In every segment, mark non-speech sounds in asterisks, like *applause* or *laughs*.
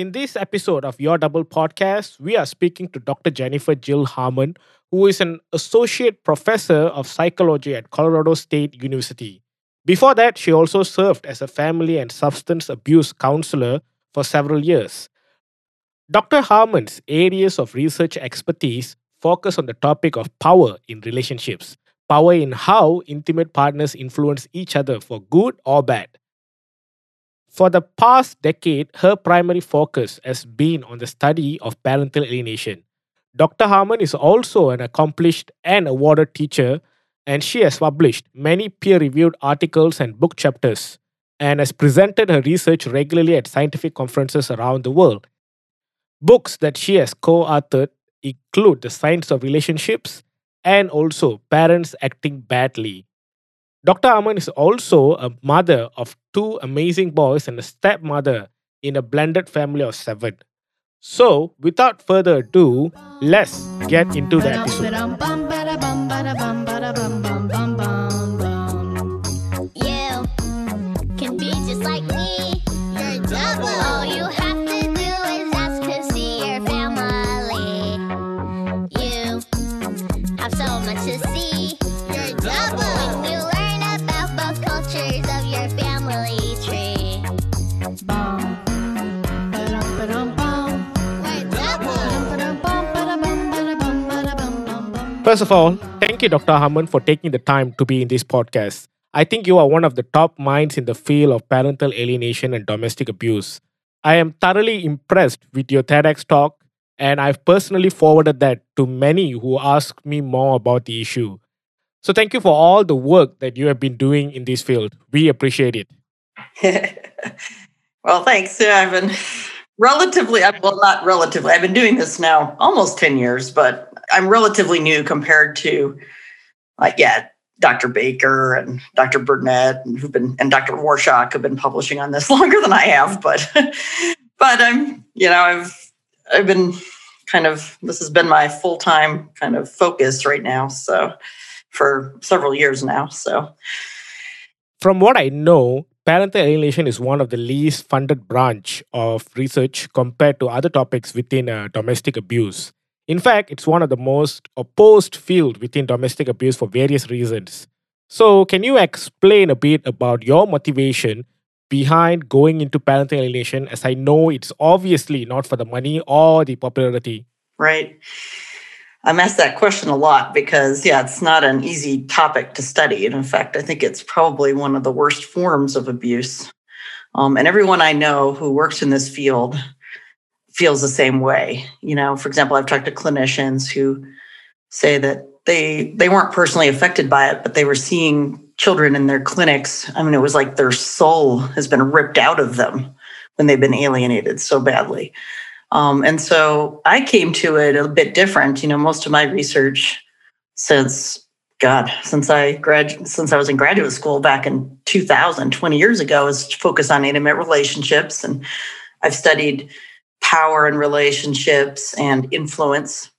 In this episode of Your Double podcast, we are speaking to Dr. Jennifer Jill Harman, who is an associate professor of psychology at Colorado State University. Before that, she also served as a family and substance abuse counselor for several years. Dr. Harman's areas of research expertise focus on the topic of power in relationships, power in how intimate partners influence each other for good or bad. For the past decade, her primary focus has been on the study of parental alienation. Dr. Harman is also an accomplished and awarded teacher, and she has published many peer reviewed articles and book chapters, and has presented her research regularly at scientific conferences around the world. Books that she has co authored include The Science of Relationships and also Parents Acting Badly Dr. Harman is also a mother of two amazing boys and a stepmother in a blended family of seven. So, without further ado, let's get into the episode. First of all, thank you, Dr. Harman, for taking the time to be in this podcast. I think you are one of the top minds in the field of parental alienation and domestic abuse. I am thoroughly impressed with your TEDx talk, and I've personally forwarded that to many who ask me more about the issue. So, thank you for all the work that you have been doing in this field. We appreciate it. *laughs* well, thanks. I've been *laughs* relatively, well, not relatively, I've been doing this now almost 10 years, but I'm relatively new compared to, like, yeah, Dr. Baker and Dr. Bernet and who've been and Dr. Warshak have been publishing on this *laughs* longer than I have, but *laughs* but I'm you know I've I've been kind of this has been my full time kind of focus right now. So for several years now. So from what I know, parental alienation is one of the least funded branch of research compared to other topics within uh, domestic abuse. In fact, it's one of the most opposed field within domestic abuse for various reasons. So, can you explain a bit about your motivation behind going into parental alienation as I know it's obviously not for the money or the popularity? Right. I'm asked that question a lot because, yeah, it's not an easy topic to study. And in fact, I think it's probably one of the worst forms of abuse. Um, and everyone I know who works in this field feels the same way. You know, for example, I've talked to clinicians who say that they they weren't personally affected by it, but they were seeing children in their clinics. I mean, it was like their soul has been ripped out of them when they've been alienated so badly. Um, and so I came to it a bit different. You know, most of my research since God, since I grad since I was in graduate school back in 2000, 20 years ago, is focused on intimate relationships. And I've studied power and relationships and influence,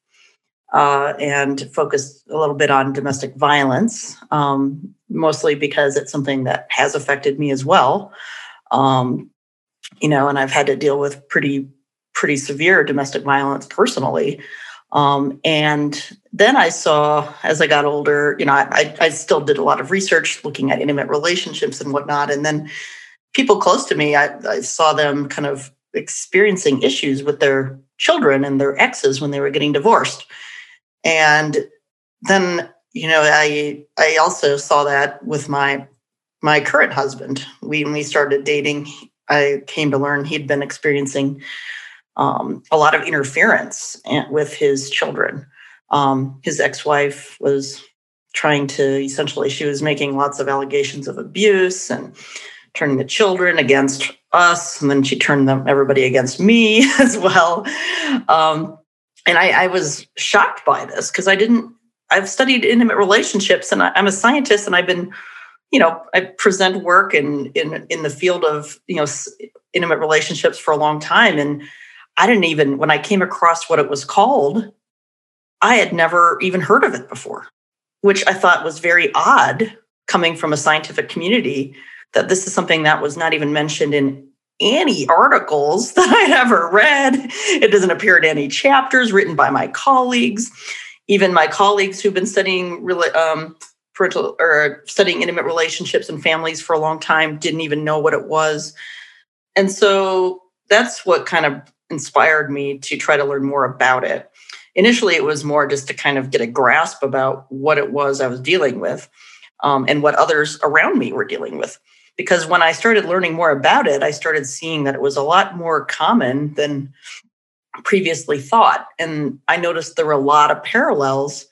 uh, and focus a little bit on domestic violence, um, mostly because it's something that has affected me as well. Um, you know, and I've had to deal with pretty pretty severe domestic violence personally. Um, and then I saw as I got older, you know, I, I still did a lot of research looking at intimate relationships and whatnot. And then people close to me, I, I saw them kind of experiencing issues with their children and their exes when they were getting divorced. And then, you know, I I also saw that with my my current husband. We when we started dating, I came to learn he'd been experiencing um, a lot of interference with his children. Um, his ex-wife was trying to essentially she was making lots of allegations of abuse and turning the children against us, and then she turned them everybody against me *laughs* as well. Um, and I, I was shocked by this because I didn't. I've studied intimate relationships, and I, I'm a scientist, and I've been, you know, I present work in in in the field of you know intimate relationships for a long time, and I didn't even when I came across what it was called, I had never even heard of it before, which I thought was very odd coming from a scientific community that this is something that was not even mentioned in any articles *laughs* that I'd ever read. It doesn't appear in any chapters written by my colleagues. Even my colleagues who've been studying um, parental or studying intimate relationships and families for a long time didn't even know what it was. And so that's what kind of inspired me to try to learn more about it. Initially, it was more just to kind of get a grasp about what it was I was dealing with um, and what others around me were dealing with. Because when I started learning more about it, I started seeing that it was a lot more common than previously thought. And I noticed there were a lot of parallels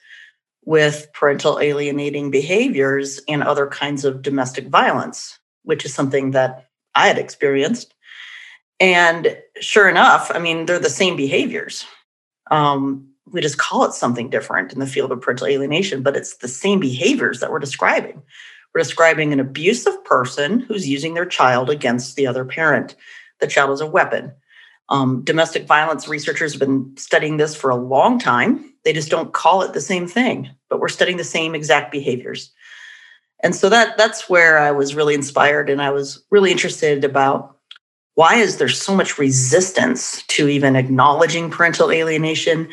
with parental alienating behaviors and other kinds of domestic violence, which is something that I had experienced. And sure enough, I mean, they're the same behaviors. Um, we just call it something different in the field of parental alienation, but it's the same behaviors that we're describing. We're describing an abusive person who's using their child against the other parent. The child is a weapon. Um, domestic violence researchers have been studying this for a long time. They just don't call it the same thing, but we're studying the same exact behaviors. And so that that's where I was really inspired and I was really interested about why is there so much resistance to even acknowledging parental alienation?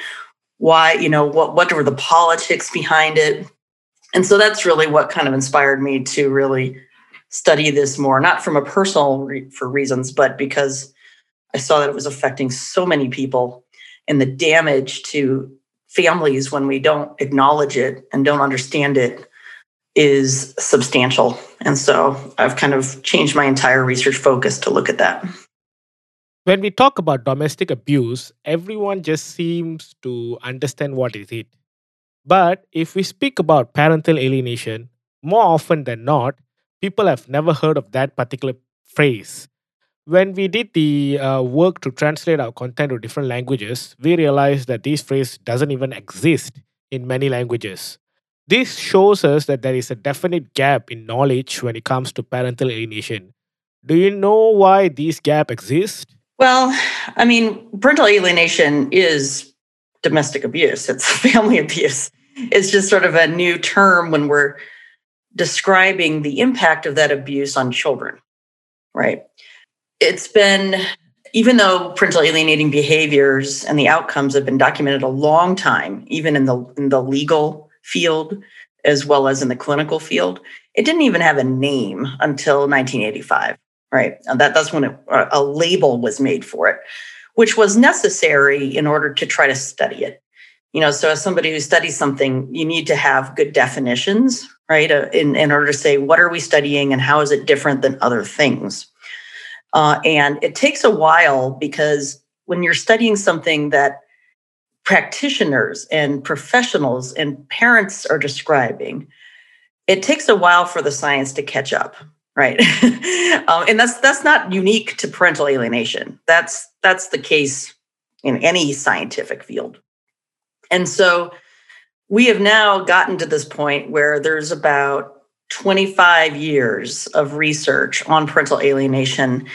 Why, you know, what what were the politics behind it? And so that's really what kind of inspired me to really study this more, not from a personal re- for reasons, but because I saw that it was affecting so many people and the damage to families when we don't acknowledge it and don't understand it is substantial. And so I've kind of changed my entire research focus to look at that. When we talk about domestic abuse, everyone just seems to understand what is it. But if we speak about parental alienation, more often than not, people have never heard of that particular phrase. When we did the uh, work to translate our content to different languages, we realized that this phrase doesn't even exist in many languages. This shows us that there is a definite gap in knowledge when it comes to parental alienation. Do you know why this gap exists? Well, I mean, parental alienation is domestic abuse, it's *laughs* family abuse. It's just sort of a new term when we're describing the impact of that abuse on children, right? It's been, even though parental alienating behaviors and the outcomes have been documented a long time, even in the, in the legal field as well as in the clinical field. It didn't even have a name until 1985, right? That, that's when it, a label was made for it, which was necessary in order to try to study it. You know, so as somebody who studies something, you need to have good definitions, right? Uh, in, in order to say, what are we studying and how is it different than other things? Uh, and it takes a while because when you're studying something that practitioners and professionals and parents are describing, it takes a while for the science to catch up, right? *laughs* um, and that's that's not unique to parental alienation. That's that's the case in any scientific field. And so we have now gotten to this point where there's about 25 years of research on parental alienation.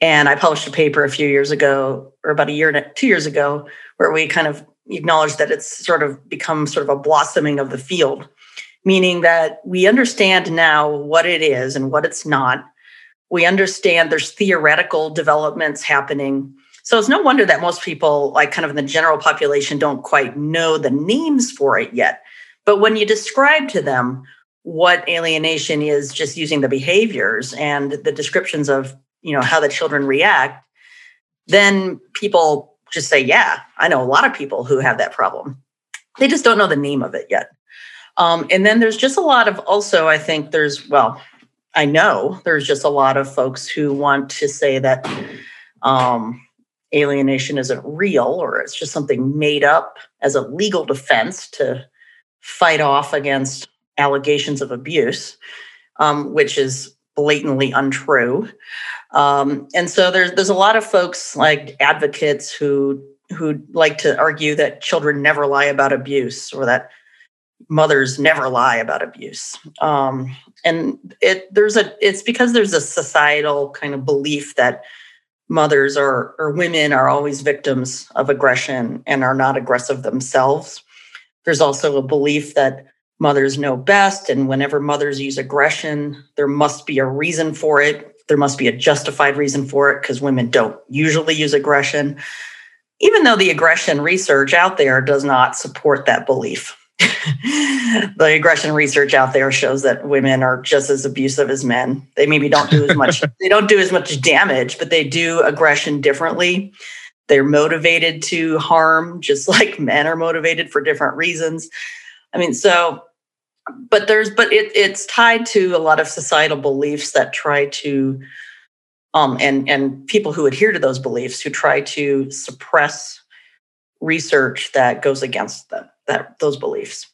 And I published a paper a few years ago, or about a year, two years ago, where we kind of acknowledge that it's sort of become sort of a blossoming of the field, meaning that we understand now what it is and what it's not. We understand there's theoretical developments happening. So it's no wonder that most people, like kind of in the general population, don't quite know the names for it yet. But when you describe to them what alienation is, just using the behaviors and the descriptions of you know how the children react, then people just say, yeah, I know a lot of people who have that problem. They just don't know the name of it yet. Um, and then there's just a lot of also, I think there's, well, I know there's just a lot of folks who want to say that um, alienation isn't real or it's just something made up as a legal defense to fight off against allegations of abuse, um, which is blatantly untrue. Um, and so there's there's a lot of folks like advocates who who like to argue that children never lie about abuse or that mothers never lie about abuse. Um, and it there's a it's because there's a societal kind of belief that mothers or or women are always victims of aggression and are not aggressive themselves. There's also a belief that mothers know best and whenever mothers use aggression there must be a reason for it there must be a justified reason for it because women don't usually use aggression, even though the aggression research out there does not support that belief. The aggression research out there shows that women are just as abusive as men. They maybe don't do as much *laughs* they don't do as much damage, but they do aggression differently. They're motivated to harm just *laughs* like men are motivated for different reasons. I mean, so but there's but it, it's tied to a lot of societal beliefs that try to um and and people who adhere to those beliefs who try to suppress research that goes against them that those beliefs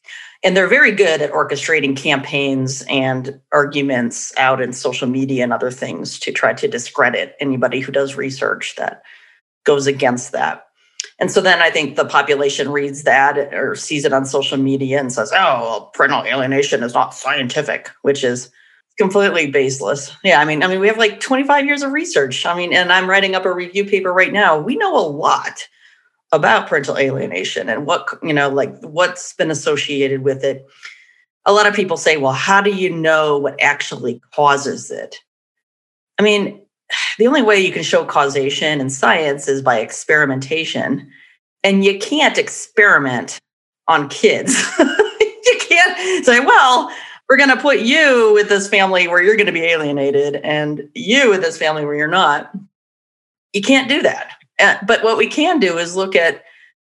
and they're very good at orchestrating campaigns and arguments out in social media and other things to try to discredit anybody who does research that goes against that and so then I think the population reads that or sees it on social media and says, oh, well, parental alienation is not scientific, which is completely baseless. Yeah, I mean, I mean, we have like 25 years of research. I mean, and I'm writing up a review paper right now. We know a lot about parental alienation and what, you know, like what's been associated with it. A lot of people say, well, how do you know what actually causes it? I mean, *sighs* the only way you can show causation in science is by experimentation. And you can't experiment on kids. *laughs* you can't say, well, we're going to put you with this family where you're going to be alienated and you with this family where you're not. You can't do that. Uh, but what we can do is look at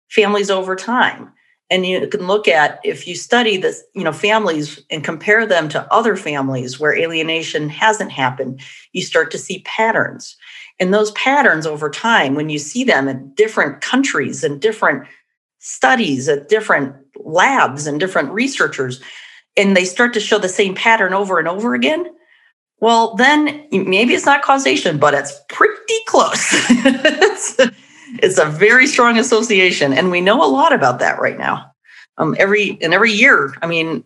families over time. And you can look at if you study this you know families and compare them to other families where alienation hasn't happened you start to see patterns. And those patterns over time when you see them in different countries and different studies at different labs and different researchers and they start to show the same pattern over and over again well then maybe it's not causation but it's pretty close *laughs* it's, it's a very strong association, and we know a lot about that right now. Um, every and every year, I mean,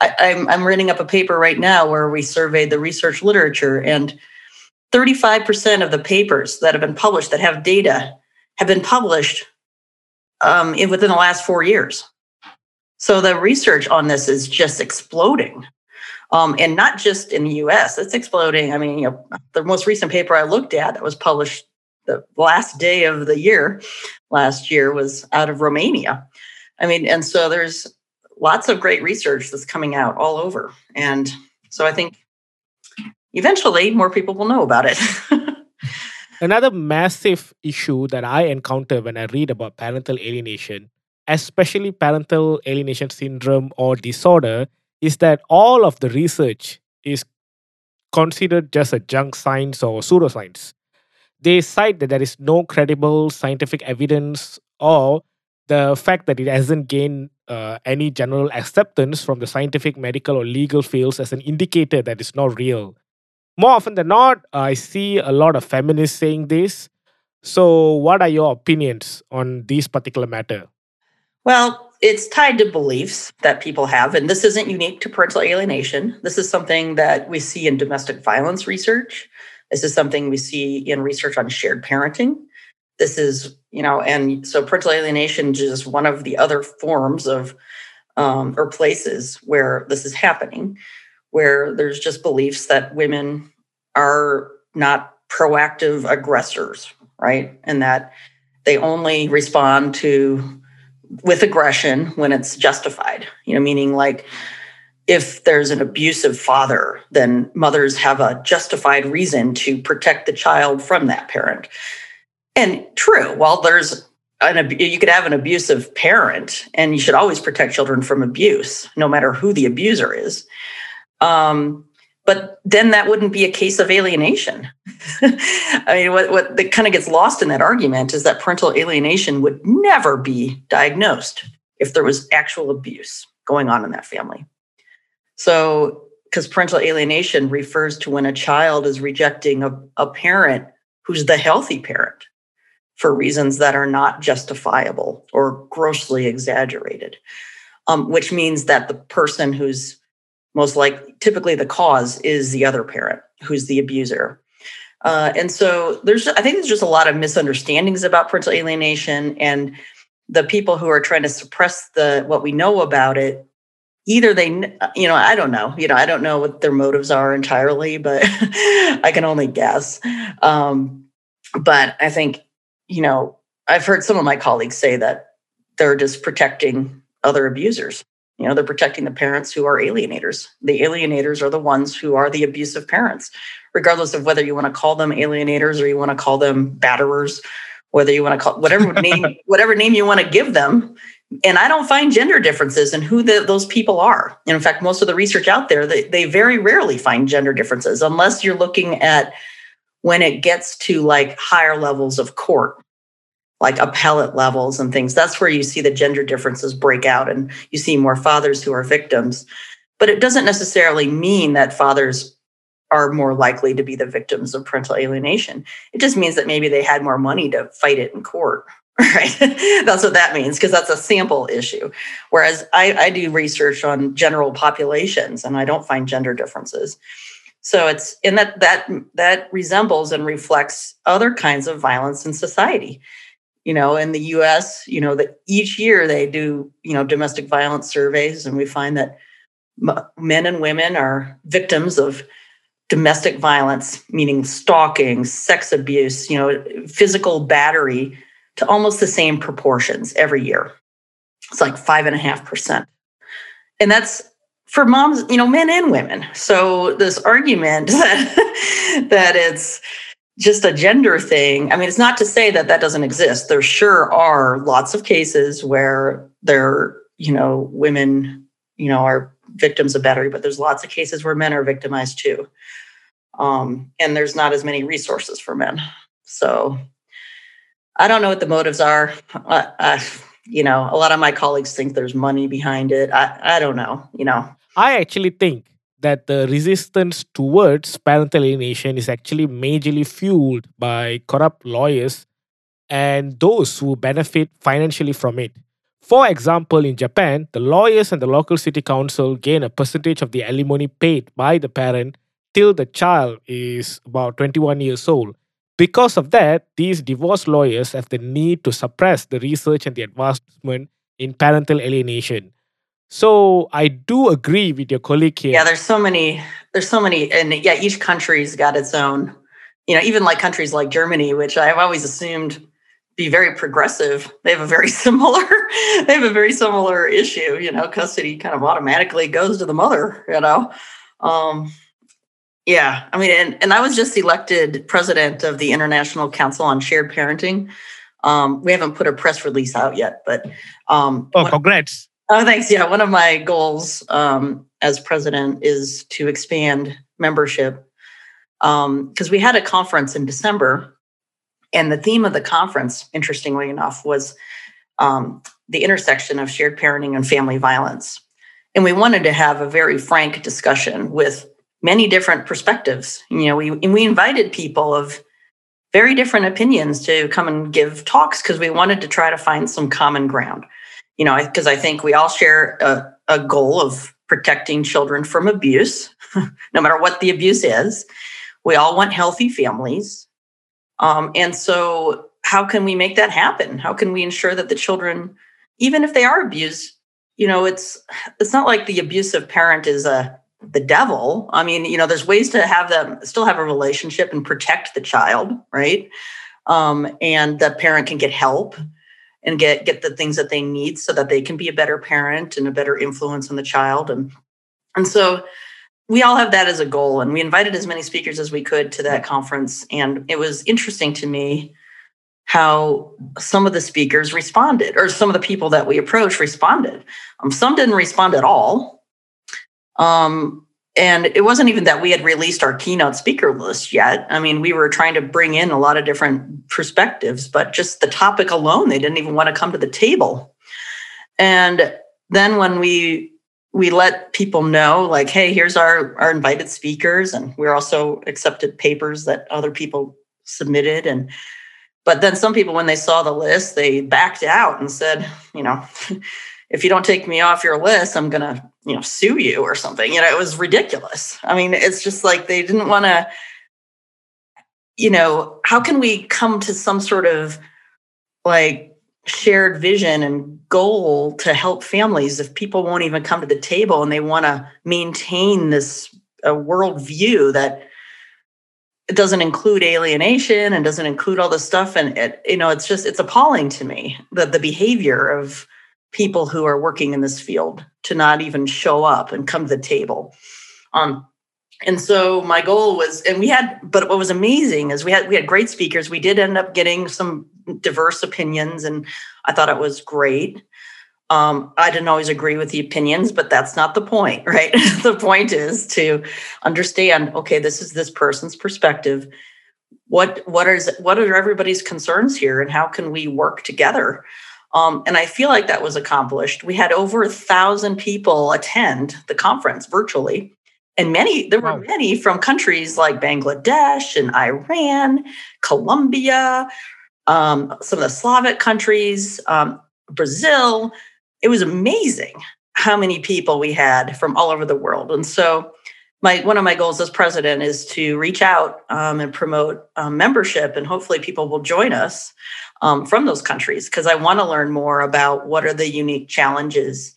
I, I'm I'm up a paper right now where we surveyed the research literature, and 35% of the papers that have been published that have data have been published um, in, within the last four years. So the research on this is just exploding. Um, and not just in the US, it's exploding. I mean, you know, the most recent paper I looked at that was published the last day of the year last year was out of Romania. I mean, and so there's lots of great research that's coming out all over. And so I think eventually more people will know about it. *laughs* Another massive issue that I encounter when I read about parental alienation, especially parental alienation syndrome or disorder, is that all of the research is considered just a junk science or pseudoscience they cite that there is no credible scientific evidence or the fact that it hasn't gained uh, any general acceptance from the scientific, medical, or legal fields as an indicator that it's not real. More often than not, I see a lot of feminists saying this. So, what are your opinions on this particular matter? Well, it's tied to beliefs that people have, and this isn't unique to parental alienation. This is something that we see in domestic violence research. This is something we see in research on shared parenting. This is, you know, and so parental alienation is just one of the other forms of um, or places where this is happening, where there's just beliefs that women are not proactive aggressors, right? And that they only respond to with aggression when it's justified, you know, meaning like if there's an abusive father, then mothers have a justified reason to protect the child from that parent. And true, while there's an you could have an abusive parent, and you should always protect children from abuse, no matter who the abuser is. Um, but then that wouldn't be a case of alienation. *laughs* I mean, what, what that kind of gets lost in that argument is that parental alienation would never be diagnosed if there was actual abuse going on in that family. So, because parental alienation refers to when a child is rejecting a, a parent who's the healthy parent for reasons that are not justifiable or grossly exaggerated, um, which means that the person who's most like typically the cause is the other parent who's the abuser. Uh, and so there's, I think there's just a lot of misunderstandings about parental alienation, and the people who are trying to suppress the what we know about it either they you know i don't know you know i don't know what their motives are entirely but *laughs* i can only guess um, but i think you know i've heard some of my colleagues say that they're just protecting other abusers you know they're protecting the parents who are alienators. The alienators are the ones who are the abusive parents. Regardless of whether you want to call them alienators or you want to call them batterers whether you want to call whatever *laughs* name whatever name you want to give them. And I don't find gender differences in who the, those people are. And in fact, most of the research out there, they, they very rarely find gender differences unless you're looking at when it gets to like higher levels of court, like appellate levels and things. That's where you see the gender differences break out and you see more fathers who are victims. But it doesn't necessarily mean that fathers are more likely to be the victims of parental alienation. It just means that maybe they had more money to fight it in court *laughs* Right. that's what that means because that's a sample issue. Whereas I, I do research on general populations and I don't find gender differences. So it's in that that that resembles and reflects other kinds of violence in society. You know, in the US, you know, that each year they do, you know, domestic violence surveys and we find that men and women are victims of domestic violence, meaning stalking, sex abuse, you know, physical battery to almost the same proportions every year. It's like five and a half percent. And that's for moms, you know, men and women. So this argument *laughs* that, that it's just a gender thing. I mean, it's not to say that that doesn't exist. There sure are lots of cases where there, you know, women, you know, are victims of battery, but there's lots of cases where men are victimized too. Um, and there's not as many resources for men. So I don't know what the motives are. Uh, uh, you know, a lot of my colleagues think there's money behind it. I, I don't know, you know. I actually think that the resistance towards parental alienation is actually majorly fueled by corrupt lawyers and those who benefit financially from it. For example, in Japan, the lawyers and the local city council gain a percentage of the alimony paid by the parent till the child is about 21 years old. Because of that, these divorce lawyers have the need to suppress the research and the advancement in parental alienation. So I do agree with your colleague here. Yeah, there's so many, there's so many, and yeah, each country's got its own, you know, even like countries like Germany, which I've always assumed be very progressive. They have a very *laughs* similar, they have a very similar issue, you know, custody kind of automatically goes to the mother, you know. Um, yeah, I mean, and, and I was just elected president of the International Council on Shared Parenting. Um, we haven't put a press release out yet, but um, oh, congrats! Oh, thanks. Yeah, one of my goals um, as president is to expand membership because um, we had a conference in December, and the theme of the conference, interestingly enough, was um, the intersection of shared parenting and family violence. And we wanted to have a very frank discussion with many different perspectives. You know, we and we invited people of very different opinions to come and give talks because we wanted to try to find some common ground. You know, because I think we all share a, a goal of protecting children from abuse, *laughs* no matter what the abuse is. We all want healthy families. Um, and so, how can we make that happen? How can we ensure that the children, even if they are abused, you know, it's it's not like the abusive parent is a the devil. I mean, you know, there's ways to have them still have a relationship and protect the child, right? Um, and the parent can get help and get get the things that they need so that they can be a better parent and a better influence on the child. And and so we all have that as a goal. And we invited as many speakers as we could to that conference. And it was interesting to me how some of the speakers responded, or some of the people that we approached responded. Um, some didn't respond at all um, and it wasn't even that we had released our keynote speaker list yet. I mean, we were trying to bring in a lot of different perspectives, but just the topic alone, they didn't even want to come to the table. And then when we we let people know, like, hey, here's our our invited speakers, and we're also accepted papers that other people submitted. And but then some people, when they saw the list, they backed out and said, you know, *laughs* if you don't take me off your list, I'm gonna you know sue you or something. You know it was ridiculous. I mean it's just like they didn't want to you know how can we come to some sort of like shared vision and goal to help families if people won't even come to the table and they want to maintain this a worldview that it doesn't include alienation and doesn't include all this stuff? And it you know it's just it's appalling to me that the behavior of people who are working in this field to not even show up and come to the table. Um and so my goal was and we had but what was amazing is we had we had great speakers. We did end up getting some diverse opinions and i thought it was great. Um, i didn't always agree with the opinions but that's not the point *laughs* right? The point is to understand okay this is this person's perspective. What what is what are everybody's concerns here and how can we work together um, and i feel like that was accomplished. We had over a thousand people attend the conference virtually. And many there were wow. many from countries like bangladesh and iran colombia um, some of the slavic countries um, brazil. It was amazing how many people we had from all over the world. And so my one of my goals as president is to reach out um, and promote um, membership and hopefully people will join us um, from those countries because i want to learn more about what are the unique challenges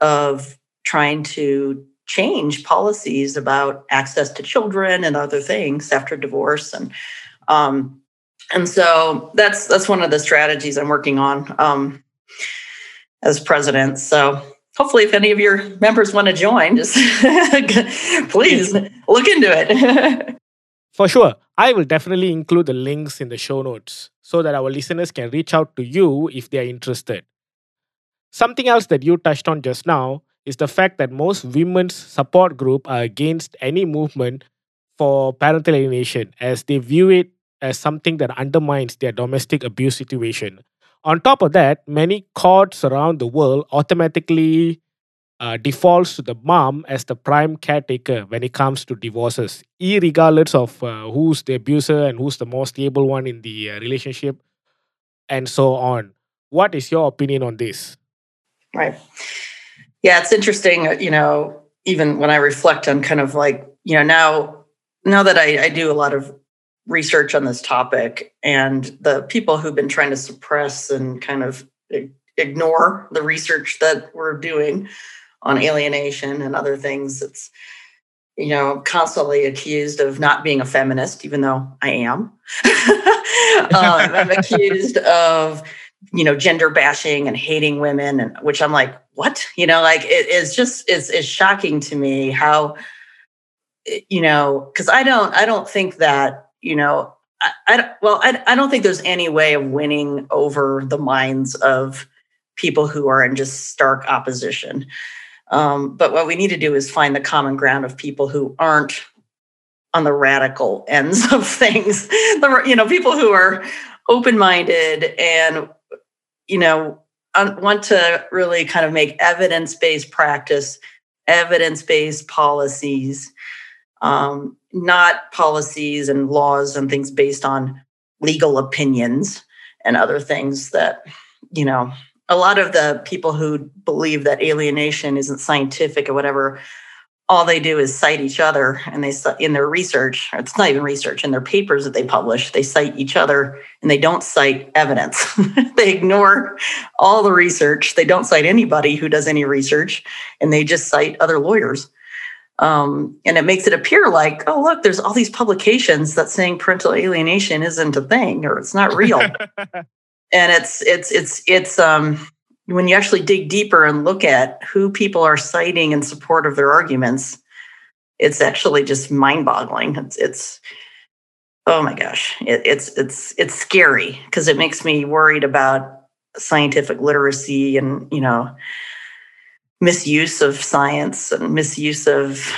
of trying to change policies about access to children and other things after divorce and um, and so that's that's one of the strategies i'm working on um, as president. So hopefully if any of your members want to join just *laughs* please look into it. *laughs* For sure. I will definitely include the links in the show notes so that our listeners can reach out to you if they are interested something else that you touched on just now is the fact that most women's support group are against any movement for parental alienation as they view it as something that undermines their domestic abuse situation. On top of that, many courts around the world automatically uh, defaults to the mom as the prime caretaker when it comes to divorces, regardless of uh, who's the abuser and who's the more stable one in the uh, relationship, and so on. What is your opinion on this? Right yeah, it's interesting, uh, you know, even when I reflect on kind of like, you know, now now that I, I do a lot of research on this topic and the people who've been trying to suppress and kind of ignore the research that we're doing on alienation and other things, it's you know, constantly accused of not being a feminist, even though I am. *laughs* um, I'm accused of you know gender bashing and hating women and which i'm like what? You know like it is just it's, it's shocking to me how you know because i don't i don't think that you know I, I well I, I don't think there's any way of winning over the minds of people who are in just stark opposition um, but what we need to do is find the common ground of people who aren't on the radical ends *laughs* of things. The you know people who are open-minded and you know, want to really kind of make evidence based practice, evidence based policies, um, not policies and laws and things based on legal opinions and other things that, you know, a lot of the people who believe that alienation isn't scientific or whatever all they do is cite each other and they in their research it's not even research in their papers that they publish they cite each other and they don't cite evidence. *laughs* They ignore all the research. They don't cite anybody who does any research and they just cite other lawyers. Um, and it makes it appear like oh look there's all these publications that saying parental alienation isn't a thing or it's not real *laughs* and it's it's it's it's um when you actually dig deeper and look at who people are citing in support of their arguments, it's actually just mind-boggling. It's, it's oh my gosh, it, it's it's it's scary because it makes me worried about scientific literacy and you know misuse of science and misuse of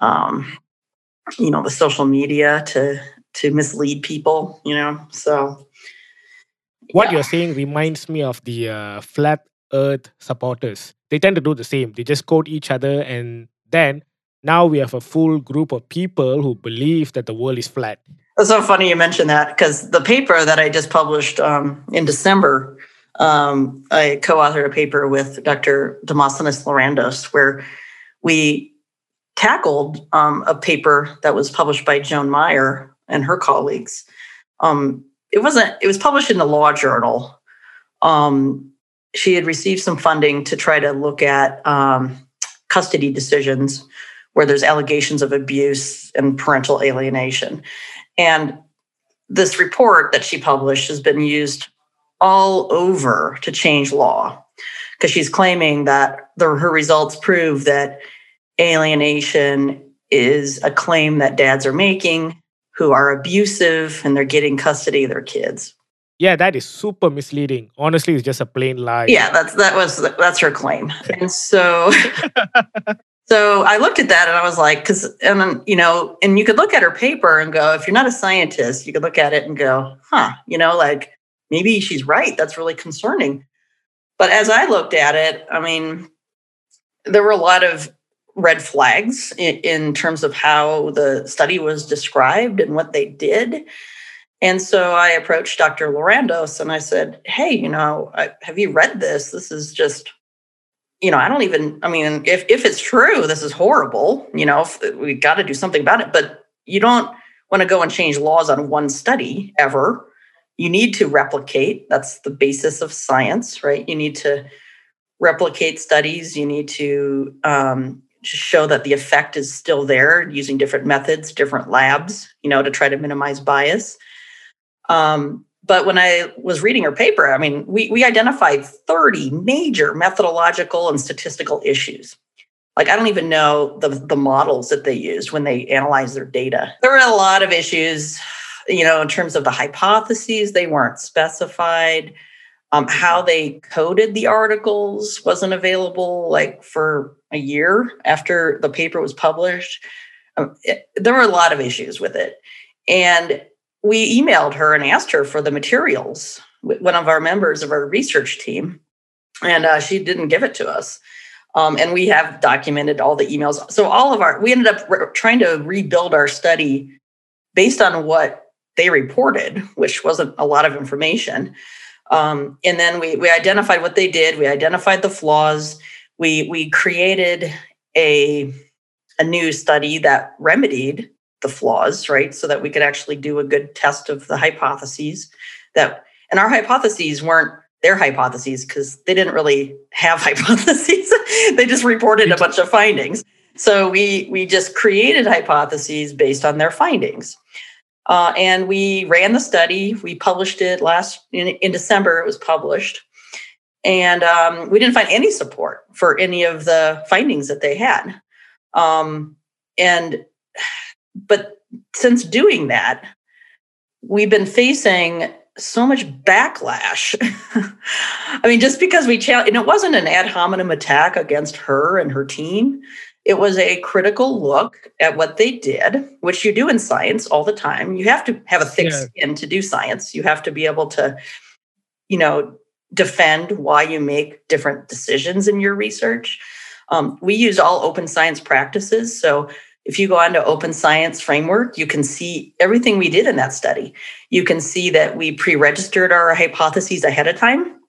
um, you know the social media to to mislead people. You know, so what yeah. you're saying reminds me of the uh, flat Earth supporters. They tend to do the same. They just quote each other, and then now we have a full group of people who believe that the world is flat. It's so funny you mentioned that because the paper that I just published um, in December, um, I co authored a paper with Dr. Demosthenes Lorandos where we tackled um, a paper that was published by Joan Meier and her colleagues. It wasn't, it was published in the law journal um, she had received some funding to try to look at um, custody decisions where there's allegations of abuse and parental alienation. And this report that she published has been used all over to change law because she's claiming that the, her results prove that alienation is a claim that dads are making who are abusive and they're getting custody of their kids. Yeah, that is super misleading. Honestly, it's just a plain lie. Yeah, that's that was that's her claim. *laughs* And so *laughs* so I looked at that and I was like cuz and you know, and you could look at her paper and go if you're not a scientist, you could look at it and go, "Huh, you know, like maybe she's right. That's really concerning." But as I looked at it, I mean, there were a lot of red flags in, in, terms of how the study was described and what they did. And so I approached Dr. Lorandos and I said, Hey, you know, I, have you read this? This is just, you know, I don't even, I mean, if, if it's true, this is horrible. You know, we got to do something about it. But you don't want to go and change laws on one study ever. You need to replicate. That's the basis of science, right? You need to replicate studies. You need to um, show that the effect is still there using different methods, different labs, you know, to try to minimize bias. Um, but when I was reading her paper, I mean, we, we identified 30 major methodological and statistical issues. Like, I don't even know the, the models that they used when they analyzed their data. There were a lot of issues, you know, in terms of the hypotheses, they weren't specified. Um, how they coded the articles wasn't available like for a year after the paper was published. Um, it, there were a lot of issues with it. And we emailed her and asked her for the materials, one of our members of our research team, and uh, she didn't give it to us. Um, and we have documented all the emails. So all of our, we ended up re- trying to rebuild our study based on what they reported, which wasn't a lot of information. Um, and then we we identified what they did. We identified the flaws. We we created a a new study that remedied the flaws, right? So that we could actually do a good test of the hypotheses. That and our hypotheses weren't their hypotheses because they didn't really have *laughs* hypotheses. they just reported a bunch of findings. So we we just created hypotheses based on their findings. Uh, and we ran the study. We published it last in, in December. It was published, and um, we didn't find any support for any of the findings that they had. Um, and but since doing that, we've been facing so much backlash. *laughs* I mean, just because we challenged, and it wasn't an ad hominem attack against her and her team. It was a critical look at what they did, which you do in science all the time. You have to have a thick yeah. skin to do science. You have to be able to, you know, defend why you make different decisions in your research. Um, we use all open science practices. So if you go onto Open Science Framework, you can see everything we did in that study. You can see that we pre registered our hypotheses ahead of time,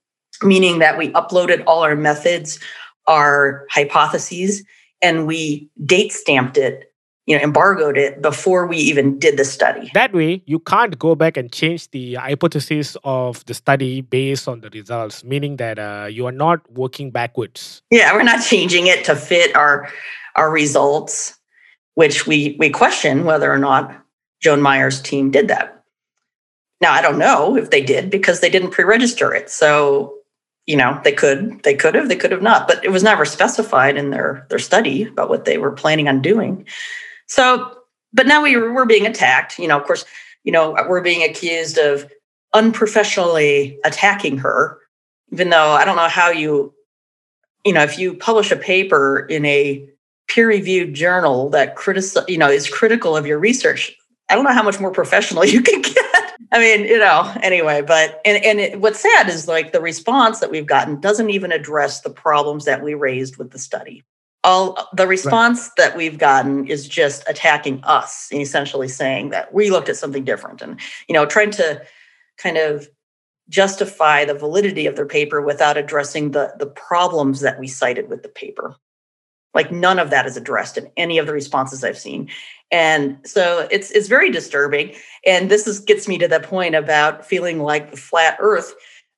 meaning that we uploaded all our methods, our hypotheses, and we date stamped it you know embargoed it before we even did the study. That way you can't go back and change the hypothesis of the study based on the results meaning that uh, you are not working backwards. Yeah we're not changing it to fit our our results which we we question whether or not joan meier's team did that. Now i don't know if they did because they didn't pre-register it. So you know they could they could have they could have not but it was never specified in their their study about what they were planning on doing so but now we were being attacked you know of course you know we're being accused of unprofessionally attacking her even though i don't know how you you know if you publish a paper in a peer reviewed journal that critical you know is critical of your research i don't know how much more professional *laughs* you can get I mean, you know, anyway, but and and it, what's sad is like the response that we've gotten doesn't even address the problems that we raised with the study. All the response right. that we've gotten is just attacking us and essentially saying that we looked at something different and you know, trying to kind of justify the validity of their paper without addressing the the problems that we cited with the paper. Like none of that is addressed in any of the responses I've seen. And so it's it's very disturbing. And this is gets me to the point about feeling like the flat earth.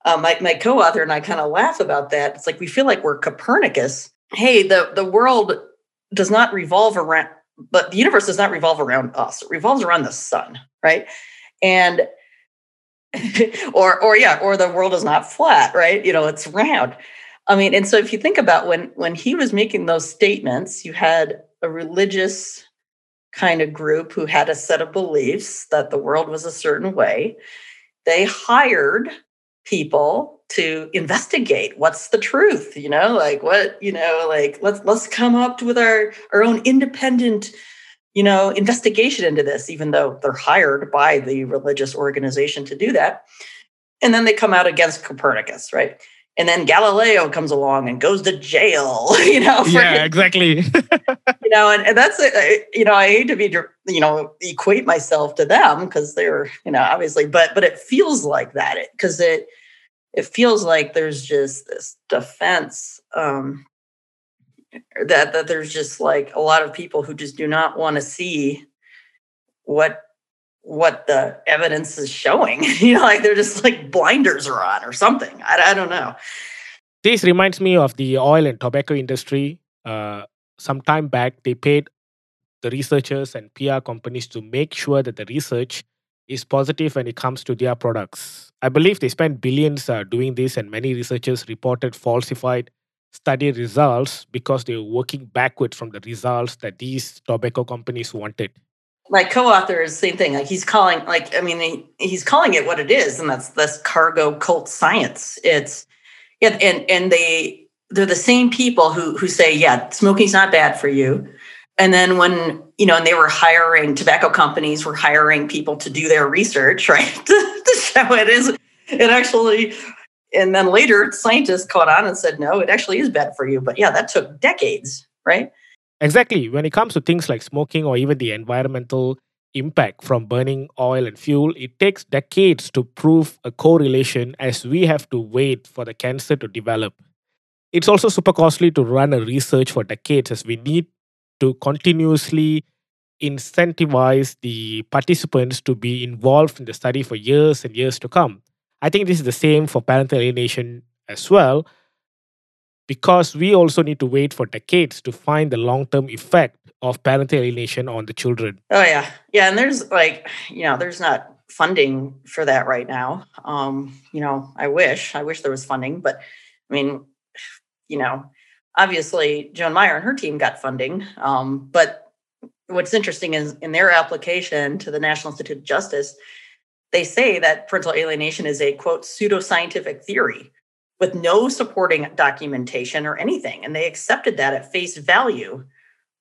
uh, my, my co-author and I kind of laugh about that. It's like we feel like we're Copernicus. Hey, the, the world does not revolve around, but the universe does not revolve around us. It revolves around the sun, right? And *laughs* or or yeah, or the world is not flat, right? You know, it's round. I mean, and so if you think about when when he was making those statements, you had a religious kind of group who had a set of beliefs that the world was a certain way. They hired people to investigate what's the truth you know like what you know like let's let's come up with our our own independent you know investigation into this even though they're hired by the religious organization to do that. And then they come out against copernicus right? And then galileo comes along and goes to jail *laughs* you know yeah exactly. *laughs* You know and, and that's uh, you know i hate to be you know equate myself to them because they're you know obviously but but it feels like that because it, it it feels like there's just this defense um, that that there's just like a lot of people who just do not want to see what what the evidence is showing. *laughs* You know like they're just like blinders are on or something. I, I don't know. This reminds me of the oil and tobacco industry. Uh, some time back they paid the researchers and pr companies to make sure that the research is positive when it comes to their products. I believe they spent billions uh, doing this, and many researchers reported falsified study results because they were working backwards from the results that these tobacco companies wanted. My co-author is the same thing. Like he's calling, like I mean, he, he's calling it what it is, and that's that's cargo cult science. It's yeah, and and they they're the same people who who say, yeah, smoking's not bad for you and then when you know and they were hiring tobacco companies were hiring people to do their research *laughs* right? *laughs* To show it is it actually and then later scientists caught on and said no it actually is bad for you. But yeah that took decades right? Exactly. When it comes to things like smoking or even the environmental impact from burning oil and fuel it takes decades to prove a correlation as we have to wait for the cancer to develop. It's also super costly to run a research for decades as we need to continuously incentivize the participants to be involved in the study for years and years to come. I think this is the same for parental alienation as well, because we also need to wait for decades to find the long term effect of parental alienation on the children. Oh, yeah. Yeah. And there's like, you know, there's not funding for that right now. Um, you know, I wish, I wish there was funding, but I mean, you know, obviously Joan Meier and her team got funding. Um, but what's interesting is in their application to the National Institute of Justice, they say that parental alienation is a quote pseudoscientific theory with no supporting documentation or anything. And they accepted that at face value.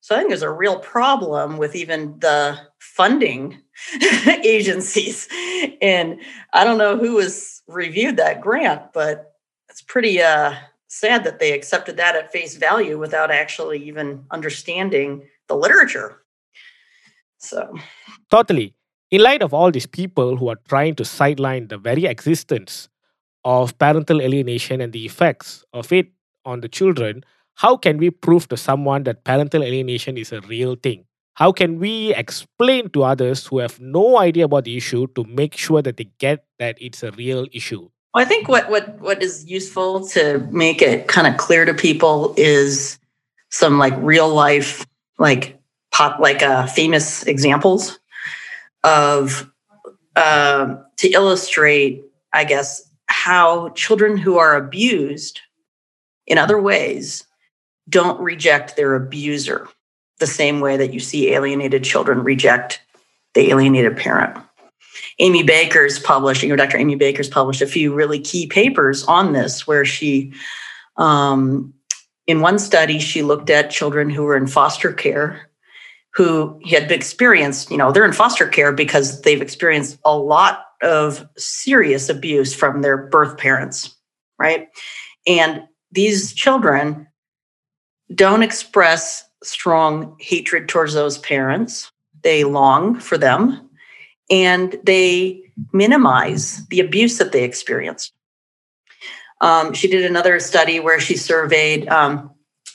So I think there's a real problem with even the funding *laughs* agencies. And I don't know who has reviewed that grant, but it's pretty uh sad that they accepted that at face value without actually even understanding the literature. So, totally. In light of all these people who are trying to sideline the very existence of parental alienation and the effects of it on the children, how can we prove to someone that parental alienation is a real thing? How can we explain to others who have no idea about the issue to make sure that they get that it's a real issue? Well, I think what what what is useful to make it kind of clear to people is some like real life like pop like uh, famous examples of uh, to illustrate, I guess, how children who are abused in other ways don't reject their abuser the same way that you see alienated children reject the alienated parent. Amy Baker's publishing, or Dr. Amy Baker's published a few really key papers on this, where she, um, in one study, she looked at children who were in foster care who had experienced, you know, they're in foster care because they've experienced a lot of serious abuse from their birth parents, right? And these children don't express strong hatred towards those parents. They long for them and they minimize the abuse that they experienced. Um, she did another study where she surveyed um,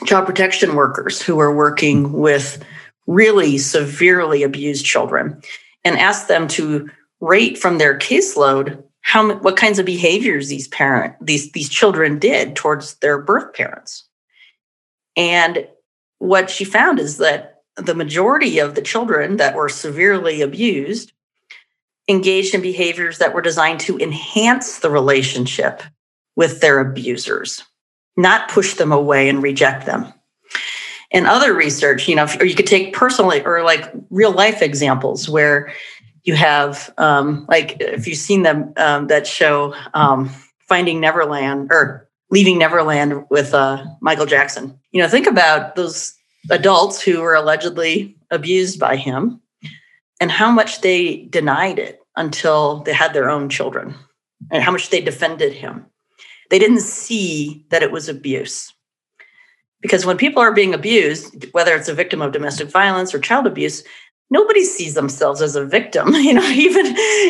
child protection workers who were working with really severely abused children and asked them to rate from their caseload how what kinds of behaviors these parent these these children did towards their birth parents. And what she found is that the majority of the children that were severely abused engaged in behaviors that were designed to enhance the relationship with their abusers, not push them away and reject them. And other research, you know, or you could take personally or like real life examples where you have, um, like, if you've seen them, um, that show um, Finding Neverland or Leaving Neverland with uh, Michael Jackson. You know, think about those adults who were allegedly abused by him and how much they denied it until they had their own children and how much they defended him. They didn't see that it was abuse. Because when people are being abused, whether it's a victim of domestic violence or child abuse, nobody sees themselves as a victim. *laughs* You know, even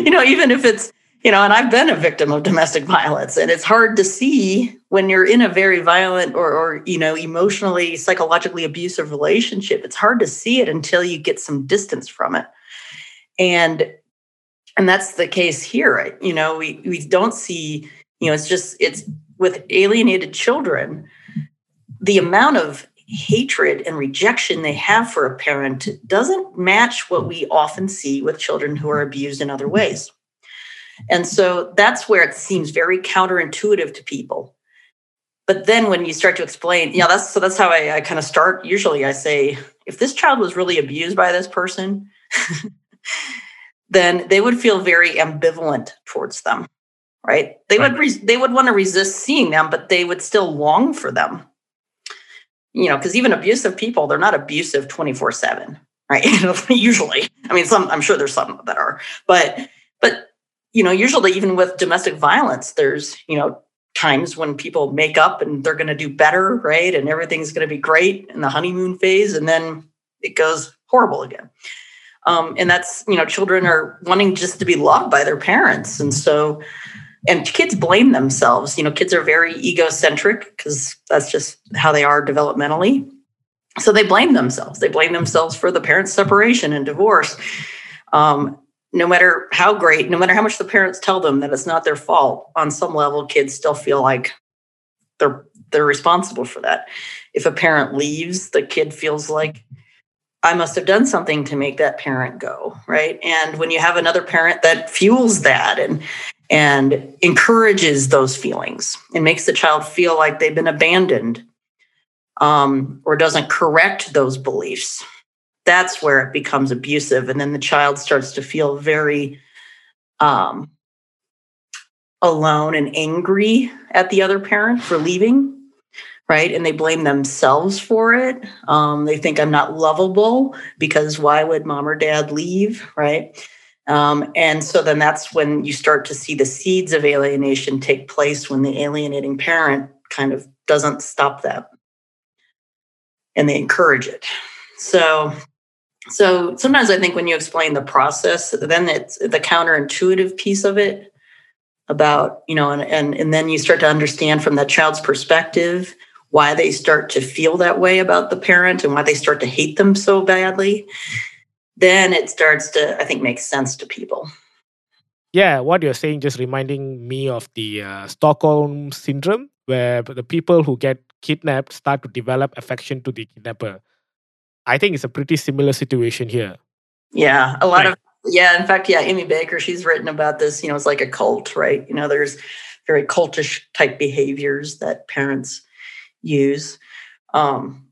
you know, even if it's you know, and I've been a victim of domestic violence, and it's hard to see when you're in a very violent or, or you know, emotionally, psychologically abusive relationship. It's hard to see it until you get some distance from it, and and that's the case here. You know, we we don't see. You know, it's just it's with alienated children, the amount of hatred and rejection they have for a parent doesn't match what we often see with children who are abused in other ways. And so that's where it seems very counterintuitive to people. But then when you start to explain, you know, that's so that's how I, I kind of start. Usually I say, if this child was really abused by this person, *laughs* then they would feel very ambivalent towards them. Right. They right. would re- they would want to resist seeing them, but they would still long for them. You know, because even abusive people, they're not abusive 24 7, right? *laughs* Usually. I mean, some I'm sure there's some that are, but but you know, usually even with domestic violence, there's, you know, times when people make up and they're going to do better, right? And everything's going to be great in the honeymoon phase. And then it goes horrible again. Um, and that's, you know, children are wanting just to be loved by their parents. And so, and kids blame themselves. You know, kids are very egocentric because that's just how they are developmentally. So they blame themselves. They blame themselves for the parents' separation and divorce. Um, no matter how great, no matter how much the parents tell them that it's not their fault, on some level, kids still feel like they're they're responsible for that. If a parent leaves, the kid feels like I must have done something to make that parent go, right? And when you have another parent that fuels that and and encourages those feelings and makes the child feel like they've been abandoned um, or doesn't correct those beliefs, that's where it becomes abusive and then the child starts to feel very um, alone and angry at the other parent for leaving right? And they blame themselves for it. Um, they think i'm not lovable because why would mom or dad leave right? Um, and so then that's when you start to see the seeds of alienation take place when the alienating parent kind of doesn't stop that and they encourage it. So so sometimes I think when you explain the process, then it's the counterintuitive piece of it about, you know, and, and, and then you start to understand from that child's perspective why they start to feel that way about the parent and why they start to hate them so badly. Then it starts to, I think, make sense to people. Yeah, what you're saying just reminding me of the uh, Stockholm syndrome, where the people who get kidnapped start to develop affection to the kidnapper. I think it's a pretty similar situation here. Yeah, a lot right. of yeah. In fact, yeah, Amy Baker, she's written about this. You know, it's like a cult, right? You know, there's very cultish type behaviors that parents use. Um,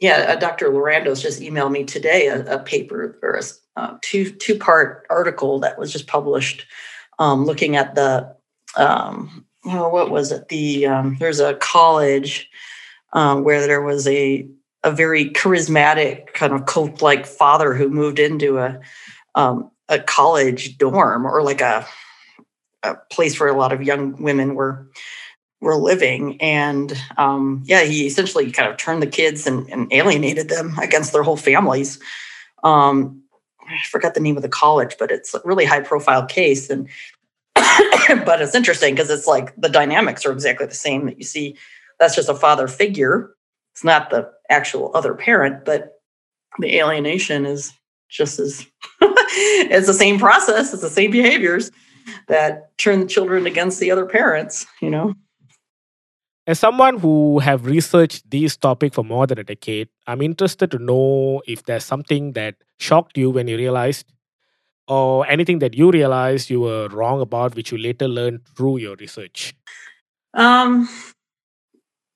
yeah, uh, Dr. Lorandos just emailed me today a, a paper or a uh, two two part article that was just published, um, looking at the um, oh, what was it? The um, there's a college um, where there was a a very charismatic kind of cult like father who moved into a um, a college dorm or like a a place where a lot of young women were were living and um, yeah he essentially kind of turned the kids and, and alienated them against their whole families um, i forgot the name of the college but it's a really high profile case and *coughs* but it's interesting because it's like the dynamics are exactly the same that you see that's just a father figure it's not the actual other parent, but the alienation is just as *laughs* it's the same process, it's the same behaviors. that turn the children against the other parents, you know. As someone who have researched this topic for more than a decade, I'm interested to know if there's something that shocked you when you realized or anything that you realized you were wrong about which you later learned through your research. Um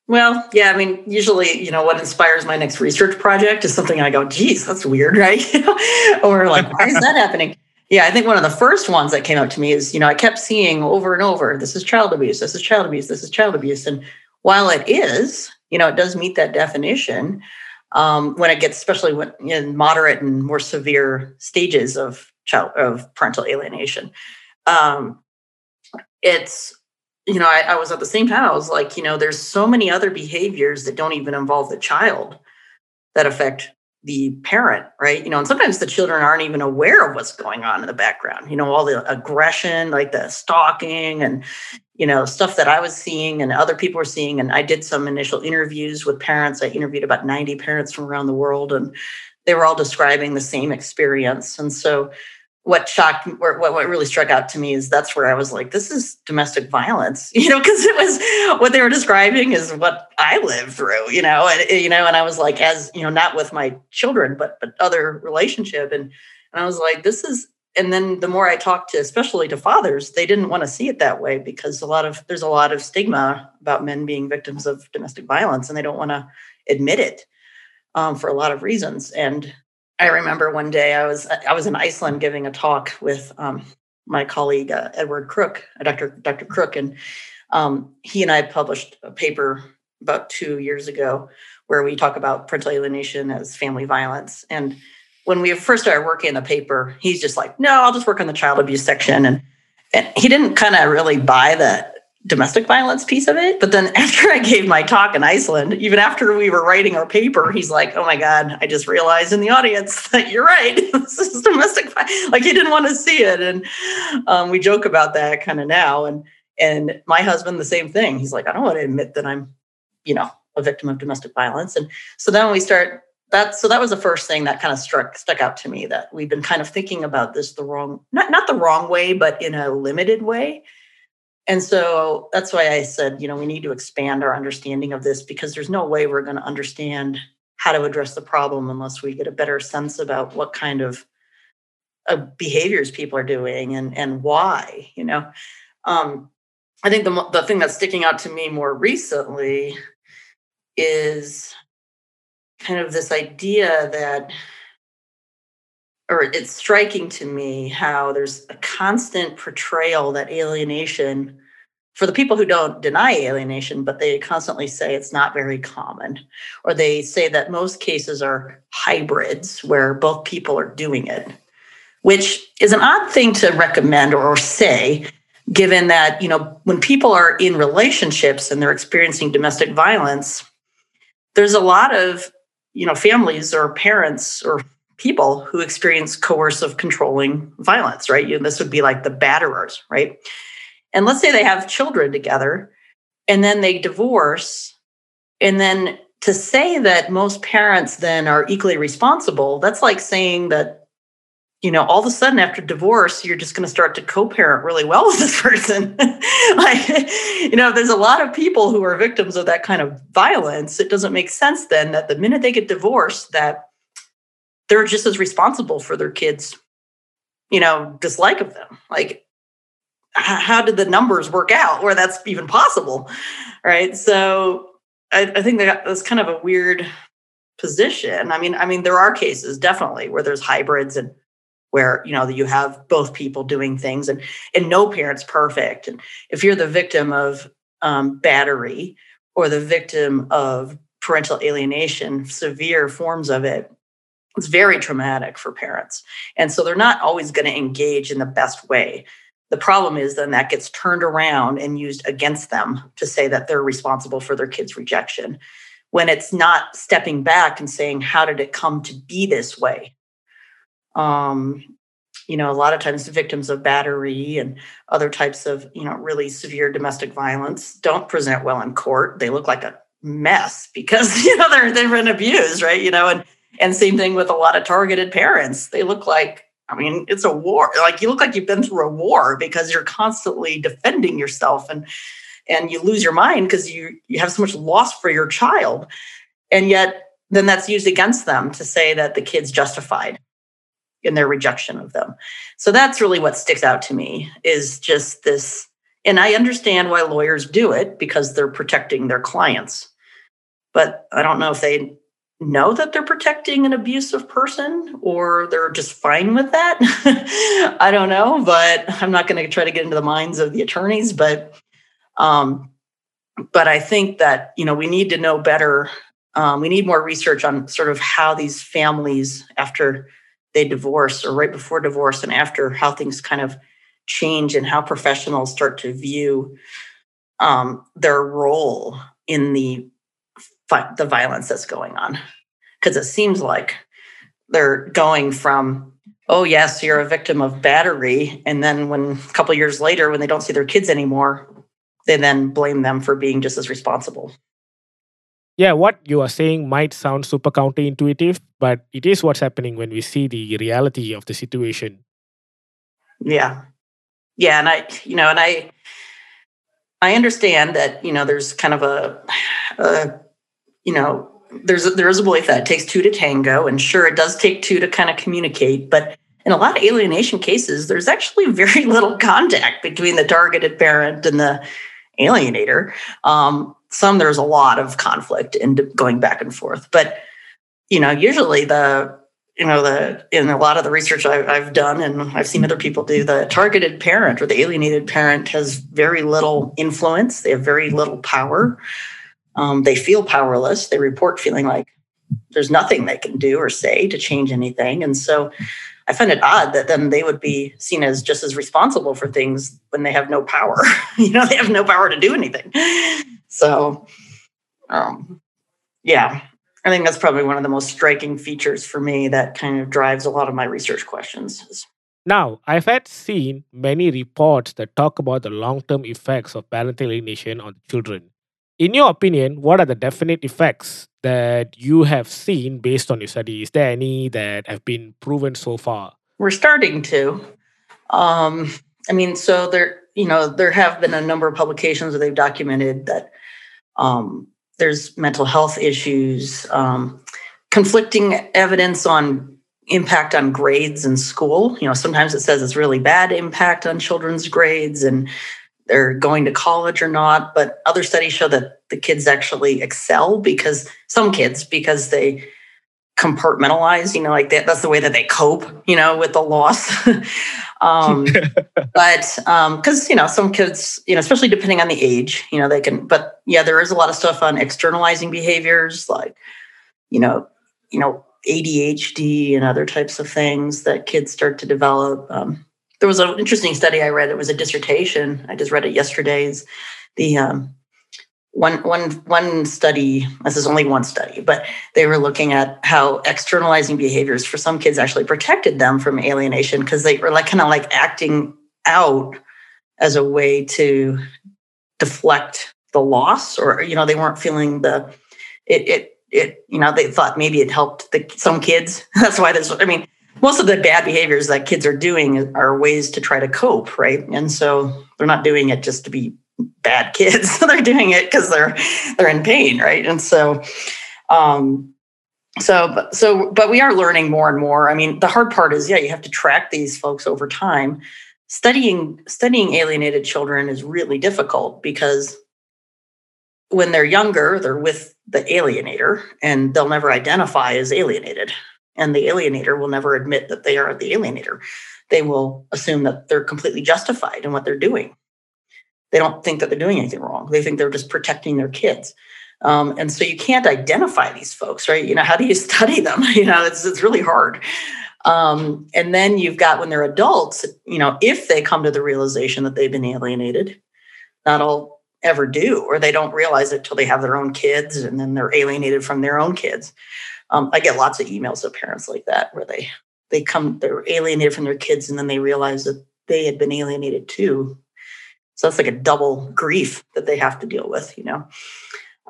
well, yeah, I mean, usually, you know, what inspires my next research project is something I go, geez, that's weird, *laughs* right? or like, why is that happening? Yeah, I think one of the first ones that came out to me is, you know, I kept seeing over and over, this is child abuse, this is child abuse, this is child abuse. And while it is, you know, it does meet that definition um, when it gets, especially when in moderate and more severe stages of child of parental alienation. Um, it's, you know, I, I was at the same time, I was like, you know, there's so many other behaviors that don't even involve the child that affect the parent, right? You know, and sometimes the children aren't even aware of what's going on in the background. You know, all the aggression, like the stalking and, you know, stuff that I was seeing and other people were seeing. And I did some initial interviews with parents. I interviewed about 90 parents from around the world, and they were all describing the same experience. And so what shocked what, what really struck out to me is that's where I was like, this is domestic violence, *laughs* you know, because it was what they were describing is what I lived through, you know, and you know, and I was like, as you know, not with my children, but but other relationship. And and I was like, this is and then the more I talked to, especially to fathers, they didn't want to see it that way because a lot of there's a lot of stigma about men being victims of domestic violence, and they don't want to admit it um, for a lot of reasons. And I remember one day I was I was in Iceland giving a talk with um, my colleague uh, Edward Kruk, uh, Dr. Dr. Kruk, and um, he and I published a paper about two years ago where we talk about parental alienation as family violence. And when we first started working in the paper, he's just like, "No, I'll just work on the child abuse section," and and he didn't kind of really buy the domestic violence piece of it. But then *laughs* after I gave my talk in Iceland, even after we were writing our paper, he's like, "Oh my god, I just realized in the audience *laughs* that you're right. *laughs* this is domestic violence." Like he didn't want to see it, and um, we joke about that kind of now. And and my husband, the same thing. He's like, "I don't want to admit that I'm, you know, a victim of domestic violence." And so then we start. That so that was the first thing that kind of struck stuck out to me that we've been kind of thinking about this the wrong not not the wrong way, but in a limited way and so that's why I said, you know, we need to expand our understanding of this because there's no way we're going to understand how to address the problem unless we get a better sense about what kind of uh, behaviors people are doing and and why, you know. Um, I think the the thing that's sticking out to me more recently is kind of this idea that or it's striking to me how there's a constant portrayal that alienation for the people who don't deny alienation but they constantly say it's not very common or they say that most cases are hybrids where both people are doing it which is an odd thing to recommend or say given that you know when people are in relationships and they're experiencing domestic violence there's a lot of you know families or parents or people who experience coercive controlling violence, right? You, this would be like the batterers, right? And let's say they have children together and then they divorce. And then to say that most parents then are equally responsible, that's like saying that, you know, all of a sudden after divorce, you're just going to start to co parent really well with this *laughs* person. like, you know, there's a lot of people who are victims of that kind of violence. It doesn't make sense then that the minute they get divorced, that they're just as responsible for their kids you know dislike of them like how did the numbers work out where that's even possible right so i, I think that that's kind of a weird position i mean i mean there are cases definitely where there's hybrids and where you know you have both people doing things and and no parent's perfect and if you're the victim of um, battery or the victim of parental alienation severe forms of it it's very traumatic for parents. And so they're not always going to engage in the best way. The problem is then that gets turned around and used against them to say that they're responsible for their kids' rejection when it's not stepping back and saying, how did it come to be this way? Um, you know, a lot of times victims of battery and other types of, you know, really severe domestic violence don't present well in court. They look like a mess *laughs* because, you know, they're they've been abused, right? You know, and and same thing with a lot of targeted parents. They look like I mean, it's a war. Like you look like you've been through a war because you're constantly defending yourself and and you lose your mind because you you have so much loss for your child. And yet then that's used against them to say that the kid's justified in their rejection of them. So that's really what sticks out to me is just this and I understand why lawyers do it because they're protecting their clients. But I don't know if they know that they're protecting an abusive person or they're just fine with that. *laughs* I don't know, but I'm not going to try to get into the minds of the attorneys, but um but I think that, you know, we need to know better. Um, we need more research on sort of how these families after they divorce or right before divorce and after how things kind of change and how professionals start to view um, their role in the the violence that's going on. Because it seems like they're going from oh yes you're a victim of battery and then when a couple years later when they don't see their kids anymore they then blame them for being just as responsible yeah what you are saying might sound super counterintuitive but it is what's happening when we see the reality of the situation. Yeah. Yeah and i you know and i i understand that you know there's kind of a, a you know there's a, there is a belief that it takes two to tango and sure it does take two to kind of communicate but in a lot of alienation cases there's actually *laughs* very little contact between the targeted parent and the alienator. Um, some there's a lot of conflict and going back and forth but you know usually the you know the in a lot of the research I've, I've, done and i've seen other people do the targeted parent or the alienated parent has very little influence. They have very little power. Um, they feel powerless. They report feeling like there's nothing they can do or say to change anything. And so i find it odd that then they would be seen as just as responsible for things when they have no power. *laughs* You know they have no power to do anything so um, yeah I think that's probably one of the most striking features for me that kind of drives a lot of my research questions. Now, I've had seen many reports that talk about the long term effects of parental alienation on children. In your opinion, what are the definite effects that you have seen based on your study? Is there any that have been proven so far? We're starting to. Um, I mean, so there, you know, there have been a number of publications where they've documented that um, there's mental health issues, um, conflicting evidence on impact on grades in school. You know, sometimes it says it's really bad impact on children's grades and they're going to college or not, but other studies show that the kids actually excel because some kids, because they compartmentalize, you know, like that, that's the way that they cope, you know, with the loss. *laughs* um, *laughs* but um because, you know, some kids, you know, especially depending on the age, you know, they can, but yeah, there is a lot of stuff on externalizing behaviors like, you know, you know, ADHD and other types of things that kids start to develop. Um, there was an interesting study I read. It was a dissertation. I just read it yesterday. Is the um, one one one study this is only one study but they were looking at how externalizing behaviors for some kids actually protected them from alienation because they were like kind of like acting out as a way to deflect the loss or you know they weren't feeling the it it it you know they thought maybe it helped the some kids. *laughs* That's why there's i mean most of the bad behaviors that kids are doing are ways to try to cope right? And so they're not doing it just to be bad kids. *laughs* they're doing it because they're they're in pain, right? And so, um, so so but we are learning more and more. I mean, the hard part is, yeah, you have to track these folks over time. Studying studying alienated children is really difficult because when they're younger, they're with the alienator and they'll never identify as alienated. And the alienator will never admit that they are the alienator. They will assume that they're completely justified in what they're doing. They don't think that they're doing anything wrong. They think they're just protecting their kids. Um, and so you can't identify these folks, right? You know, how do you *laughs* study them? You know, it's, it's really hard. Um, and then you've got when they're adults, you know, if they come to the realization that they've been alienated, not all ever do, or they don't realize it till they have their own kids and then they're alienated from their own kids. Um, I get lots of emails of parents like that where they they come they're alienated from their kids and then they realize that they had been alienated too so that's like a double grief that they have to deal with, you know,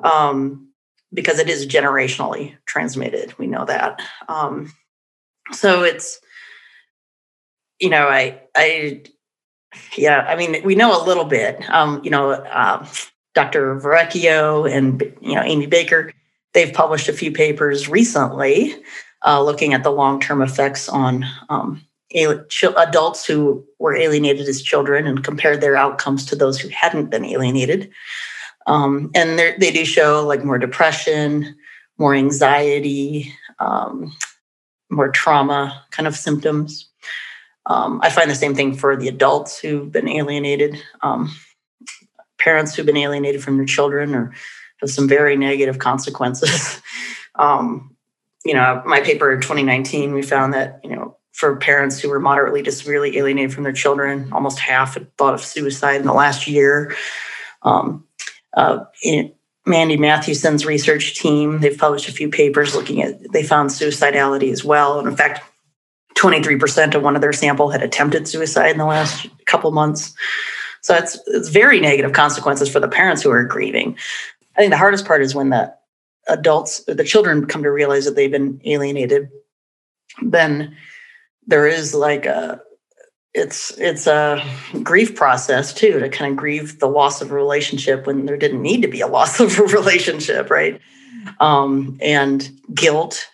um, because it is generationally transmitted. We know that. Um, so it's you know, I, I, yeah, I mean, we know a little bit. Um, you know, uh, Dr. Verrocchio and you know Amy Baker, they've published a few papers recently uh, looking at the long-term effects on um, adults who were alienated as children and compared their outcomes to those who hadn't been alienated. Um, and they do show like more depression, more anxiety, um, more trauma kind of symptoms. Um, I find the same thing for the adults who've been alienated, um, parents who've been alienated from their children or have some very negative consequences. *laughs* um, you know, my paper in 2019, we found that, you know, for parents who were moderately to severely alienated from their children, almost half had thought of suicide in the last year. Um, uh, Mandy Matthewson's research team, they've published a few papers looking at, they found suicidality as well. And in fact, 23% of one of their sample had attempted suicide in the last couple months. So it's, it's very negative consequences for the parents who are grieving. I think the hardest part is when the adults, the children come to realize that they've been alienated. Then there is like a it's it's a grief process too to kind of grieve the loss of a relationship when there didn't need to be a loss *laughs* of a relationship right? Um, and guilt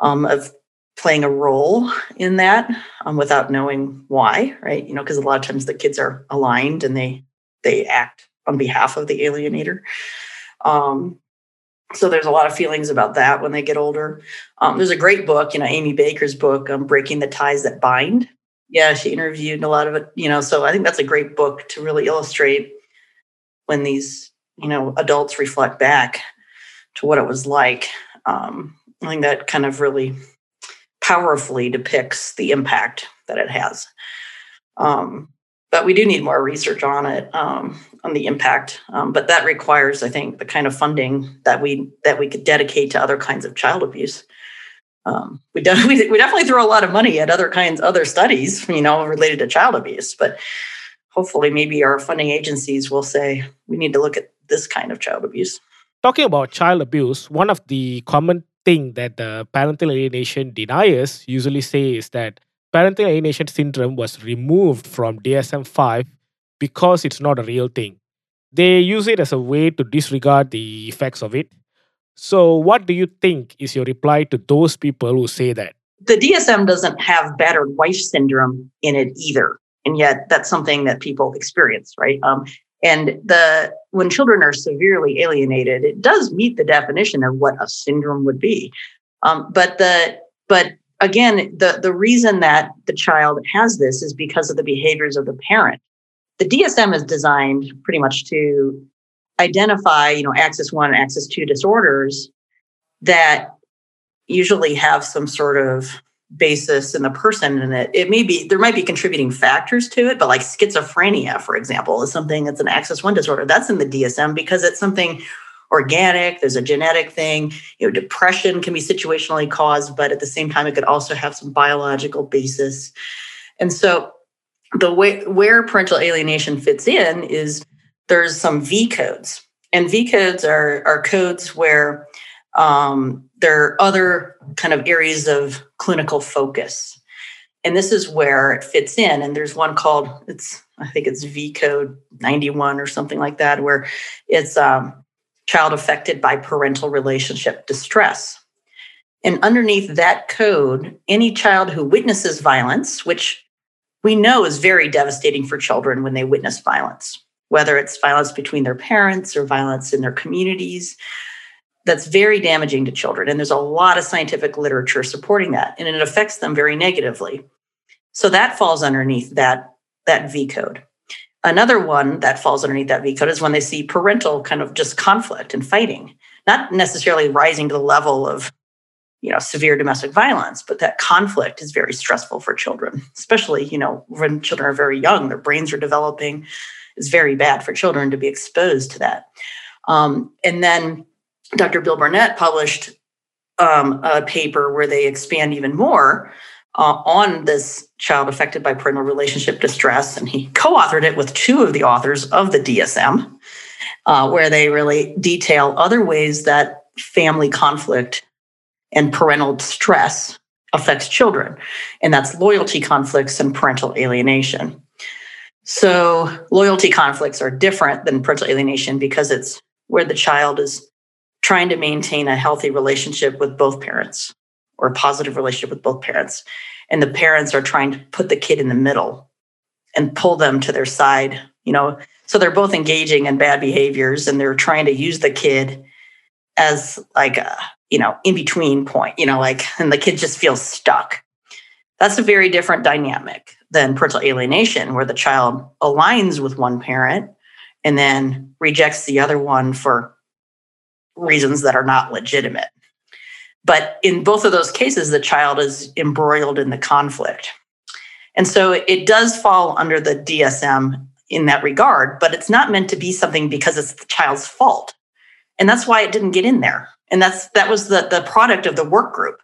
um, of playing a role in that um, without knowing why right? You know because a lot of times the kids are aligned and they they act on behalf of the alienator. Um, so there's a lot of feelings about that when they get older um, there's a great book you know amy baker's book um, breaking the ties that bind yeah, she interviewed a lot of it, you know, so I think that's a great book to really illustrate when these, you know, adults reflect back to what it was like. Um, I think that kind of really powerfully depicts the impact that it has. Um, but we do need more research on it, um, on the impact. Um, but that requires, I think, the kind of funding that we that we could dedicate to other kinds of child abuse um, we, de- *laughs* we, definitely throw a lot of money at other kinds other studies you know related to child abuse but hopefully maybe our funding agencies will say we need to look at this kind of child abuse talking about child abuse one of the common thing that the parental alienation deniers usually say is that parental alienation syndrome was removed from dsm-5 because it's not a real thing they use it as a way to disregard the effects of it so, what do you think is your reply to those people who say that? The DSM doesn't have battered wife syndrome in it either. And yet, that's something that people experience, right? Um, and the when children are severely alienated, it does meet the definition of what a syndrome would be. Um, but the but again, the the reason that the child has this is because of the behaviors of the parent. The DSM is designed pretty much to identify, you know, axis one and axis two disorders that usually have some sort of basis in the person and it, it may be there might be contributing factors to it but like schizophrenia for example is something that's an axis one disorder that's in the dsm because it's something organic there's a genetic thing you know depression can be situationally caused but at the same time it could also have some biological basis and so the way where parental alienation fits in is there's some V codes. And V codes are, are codes where um, there are other kind of areas of clinical focus. And this is where it fits in. And there's one called, it's, I think it's V code 91 or something like that, where it's um, child affected by parental relationship distress. And underneath that code, any child who witnesses violence, which we know is very devastating for children when they witness violence, whether it's violence between their parents or violence in their communities. That's very damaging to children. And there's a lot of scientific literature supporting that, and it affects them very negatively. So that falls underneath that, that V code. Another one that falls underneath that V code is when they see parental kind of just conflict and fighting, not necessarily rising to the level of you know severe domestic violence but that conflict is very stressful for children especially you know when children are very young their brains are developing is very bad for children to be exposed to that. Um, and then Dr. Bill Bernet published um, a paper where they expand even more uh, on this child affected by parental relationship distress. And he co authored it with two of the authors of the DSM, uh, where they really detail other ways that family conflict and parental stress affects children, and that's loyalty conflicts and parental alienation. So, loyalty conflicts are different than parental alienation because it's where the child is trying to maintain a healthy relationship with both parents or a positive relationship with both parents. And the parents are trying to put the kid in the middle and pull them to their side, you know. So they're both engaging in bad behaviors and they're trying to use the kid as like a, you know, in between point, you know, like, and the kid just feels stuck. That's a very different dynamic than parental alienation, where the child aligns with one parent and then rejects the other one for reasons that are not legitimate. But in both of those cases, the child is embroiled in the conflict. And so it does fall under the DSM in that regard, but it's not meant to be something because it's the child's fault. And that's why it didn't get in there. And that's that was the, the product of the work group.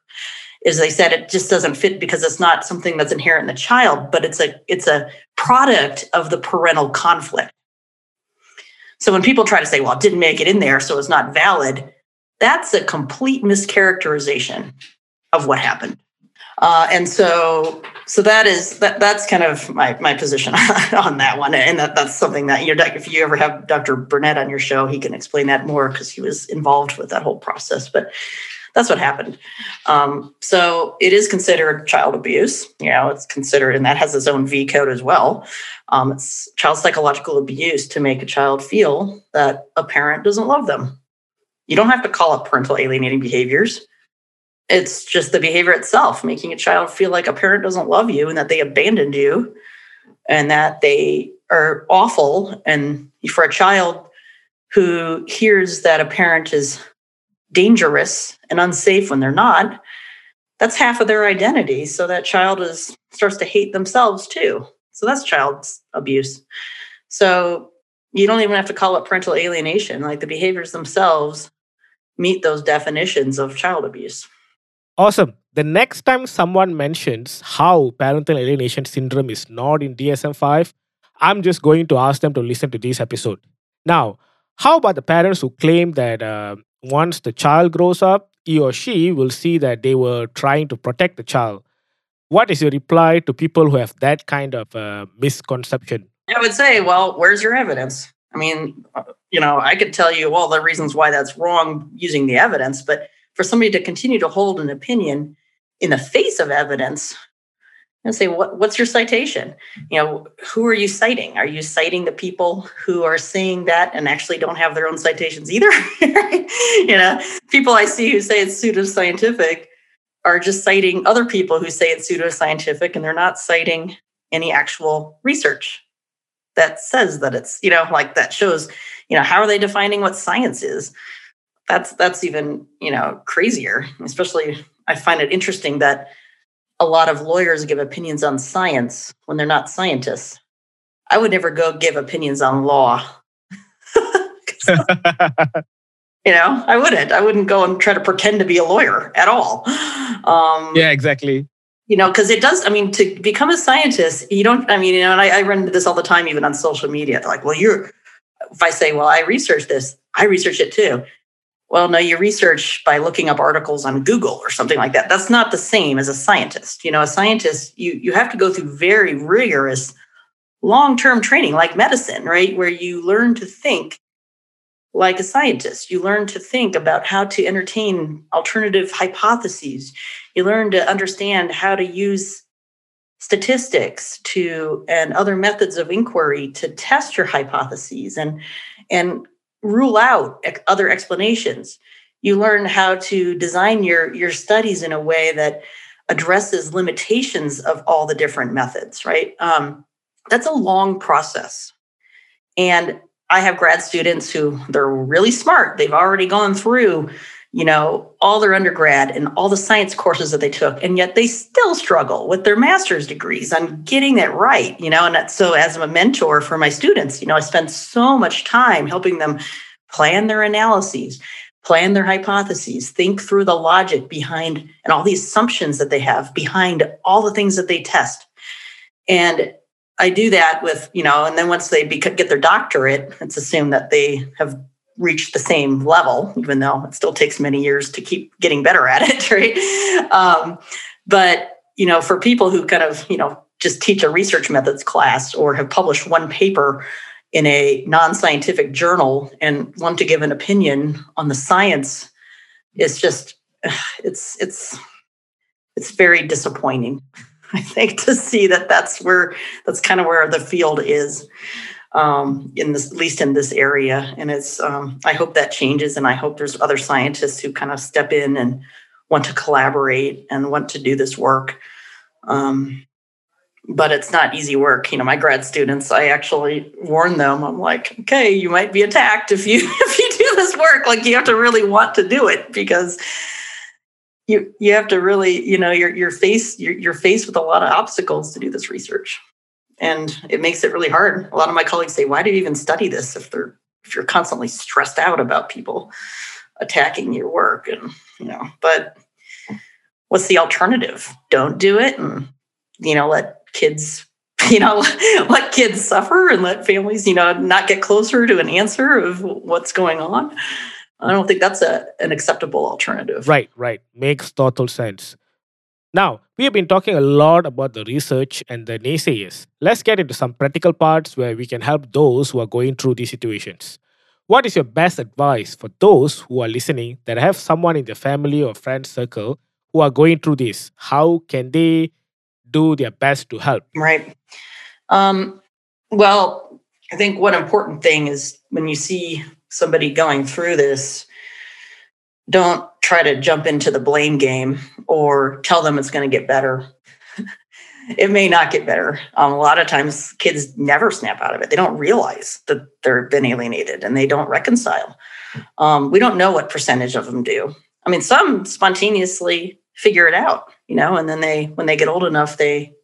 Is they said it just doesn't fit because it's not something that's inherent in the child, but it's a it's a product of the parental conflict. So when people try to say, well, it didn't make it in there, so it's not valid, that's a complete mischaracterization of what happened. Uh, and so, so that is that. That's kind of my my position *laughs* on that one, and that, that's something that you know. If you ever have Dr. Bernet on your show, he can explain that more because he was involved with that whole process. But that's what happened. Um, so it is considered child abuse. You know, it's considered, and that has its own V code as well. Um, it's child psychological abuse to make a child feel that a parent doesn't love them. You don't have to call it parental alienating behaviors. It's just the behavior itself, making a child feel like a parent doesn't love you and that they abandoned you and that they are awful. And for a child who hears that a parent is dangerous and unsafe when they're not, that's half of their identity. So that child is starts to hate themselves too. So that's child abuse. So you don't even have to call it parental alienation. Like the behaviors themselves meet those definitions of child abuse. Awesome. The next time someone mentions how parental alienation syndrome is not in DSM 5, I'm just going to ask them to listen to this episode. Now, how about the parents who claim that uh, once the child grows up, he or she will see that they were trying to protect the child? What is your reply to people who have that kind of uh, misconception? I would say, well, where's your evidence? I mean, uh, you know, I could tell you all the reasons why that's wrong using the evidence, but for somebody to continue to hold an opinion in the face of evidence and say what, what's your citation? You know who are you citing? Are you citing the people who are saying that and actually don't have their own citations either? *laughs* You know people i see who say it's pseudoscientific are just citing other people who say it's pseudoscientific and they're not citing any actual research that says that it's you know like that shows you know how are they defining what science is? That's that's even you know crazier especially i find it interesting that a lot of lawyers give opinions on science when they're not scientists. I would never go give opinions on law. *laughs* You know i wouldn't. I wouldn't go and try to pretend to be a lawyer at all. Um, yeah exactly you know because it does i mean to become a scientist you don't i mean you know and I, I run into this all the time even on social media they're like well you're if i say well i research this i research it too well, no, you research by looking up articles on Google or something like that. That's not the same as a scientist. You know, a scientist, you, you have to go through very rigorous long-term training like medicine, right? Where you learn to think like a scientist. You learn to think about how to entertain alternative hypotheses. You learn to understand how to use statistics to and other methods of inquiry to test your hypotheses and and rule out other explanations. You learn how to design your, your studies in a way that addresses limitations of all the different methods, right? Um, that's a long process. And I have grad students who they're really smart. They've already gone through, you know, all their undergrad and all the science courses that they took, and yet they still struggle with their master's degrees on getting that right, you know. And so, as a mentor for my students, you know, I spend so much time helping them plan their analyses, plan their hypotheses, think through the logic behind and all the assumptions that they have behind all the things that they test. And I do that with, you know, and then once they get their doctorate, it's assumed that they have reached the same level, even though it still takes many years to keep getting better at it, *laughs* right? Um, but you know, for people who kind of you know just teach a research methods class or have published one paper in a non-scientific journal and want to give an opinion on the science, it's just *sighs* it's it's it's very disappointing. *laughs* I think to see that that's where that's kind of where the field is um, in this, at least in this area. And it's, um, I hope that changes. And I hope there's other scientists who kind of step in and want to collaborate and want to do this work. Um, but it's not easy work. You know, my grad students, I actually warn them. I'm like, okay, you might be attacked if you *laughs* if you do this work. Like you have to really want to do it because you you have to really, you know, you're you're faced you're, you're faced with a lot of obstacles to do this research and it makes it really hard. A lot of my colleagues say, "Why do you even study this if they're if you're constantly stressed out about people attacking your work?" And you know, but what's the alternative? Don't do it, and you know, let kids *laughs* you know let kids suffer and let families you know not get closer to an answer of what's going on i don't think that's a, an acceptable alternative right right makes total sense now, we have been talking a lot about the research and the naysayers. Let's get into some practical parts where we can help those who are going through these situations. What is your best advice for those who are listening that have someone in their family or friend circle who are going through this? How can they do their best to help? Right. Um, well, I think one important thing is when you see somebody going through this, don't try to jump into the blame game or tell them it's going to get better. *laughs* it may not get better. Um, a lot of times, kids never snap out of it. They don't realize that they've been alienated and they don't reconcile. Um, we don't know what percentage of them do. I mean, some spontaneously figure it out, you know, and then they, when they get old enough, they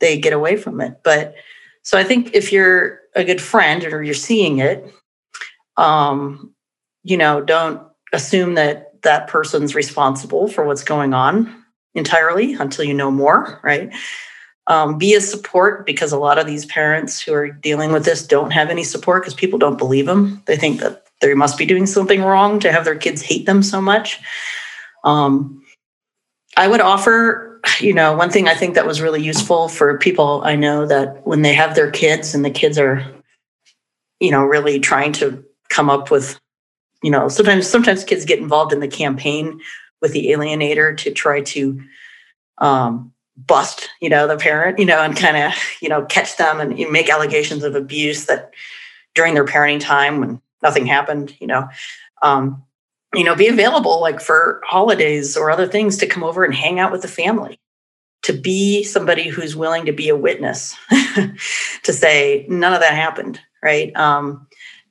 they get away from it. But so I think if you're a good friend or you're seeing it, um, you know, don't assume that that person's responsible for what's going on entirely until you know more, right? Um, be a support because a lot of these parents who are dealing with this don't have any support because people don't believe them. They think that they must be doing something wrong to have their kids hate them so much. Um, I would offer, you know, one thing I think that was really useful for people I know that when they have their kids and the kids are, you know, really trying to come up with you know sometimes sometimes kids get involved in the campaign with the alienator to try to um, bust you know the parent you know and kind of you know catch them and make allegations of abuse that during their parenting time when nothing happened you know. Um, you know be available like for holidays or other things to come over and hang out with the family to be somebody who's willing to be a witness *laughs* to say none of that happened right? Um,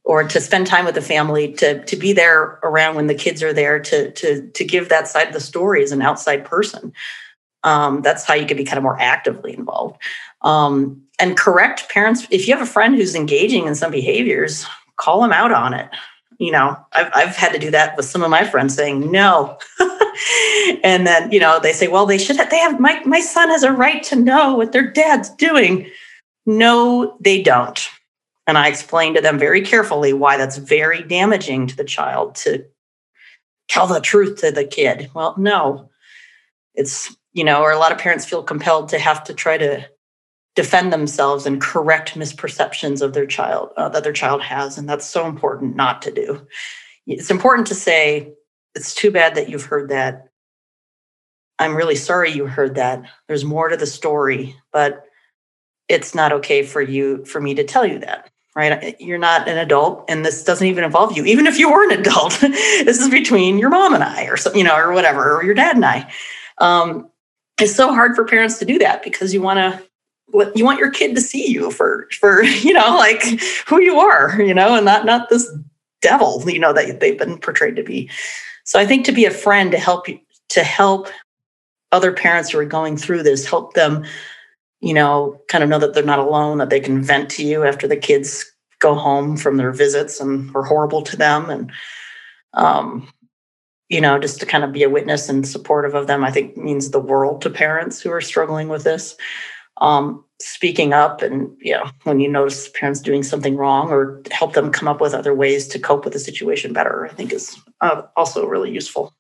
or to spend time with the family, to to be there around when the kids are there, to to to give that side of the story as an outside person. Um, that's how you can be kind of more actively involved. Um, and correct parents. If you have a friend who's engaging in some behaviors, call them out on it. You know, I've I've had to do that with some of my friends, saying no. *laughs* and then you know they say, well, they should. Have, they have my my son has a right to know what their dad's doing. No, they don't and I explained to them very carefully why that's very damaging to the child to tell the truth to the kid. Well, no, it's, you know, or a lot of parents feel compelled to have to try to defend themselves and correct misperceptions of their child uh, that their child has. And that's so important not to do. It's important to say, it's too bad that you've heard that. I'm really sorry you heard that. There's more to the story, but it's not okay for you for me to tell you that right? You're not an adult, and this doesn't even involve you. Even if you were an adult, *laughs* this is between your mom and I, or some, you know, or whatever, or your dad and I. Um, it's so hard for parents to do that because you want to you want your kid to see you for for *laughs* you know like who you are you know and not not this devil you know that they've been portrayed to be so i think to be a friend to help you to help other parents who are going through this help them you know, kind of know that they're not alone, that they can vent to you after the kids go home from their visits and are horrible to them. And, um, you know, just to kind of be a witness and supportive of them, I think means the world to parents who are struggling with this. Um, speaking up and, you know, when you notice parents doing something wrong or help them come up with other ways to cope with the situation better, I think is uh, also really useful.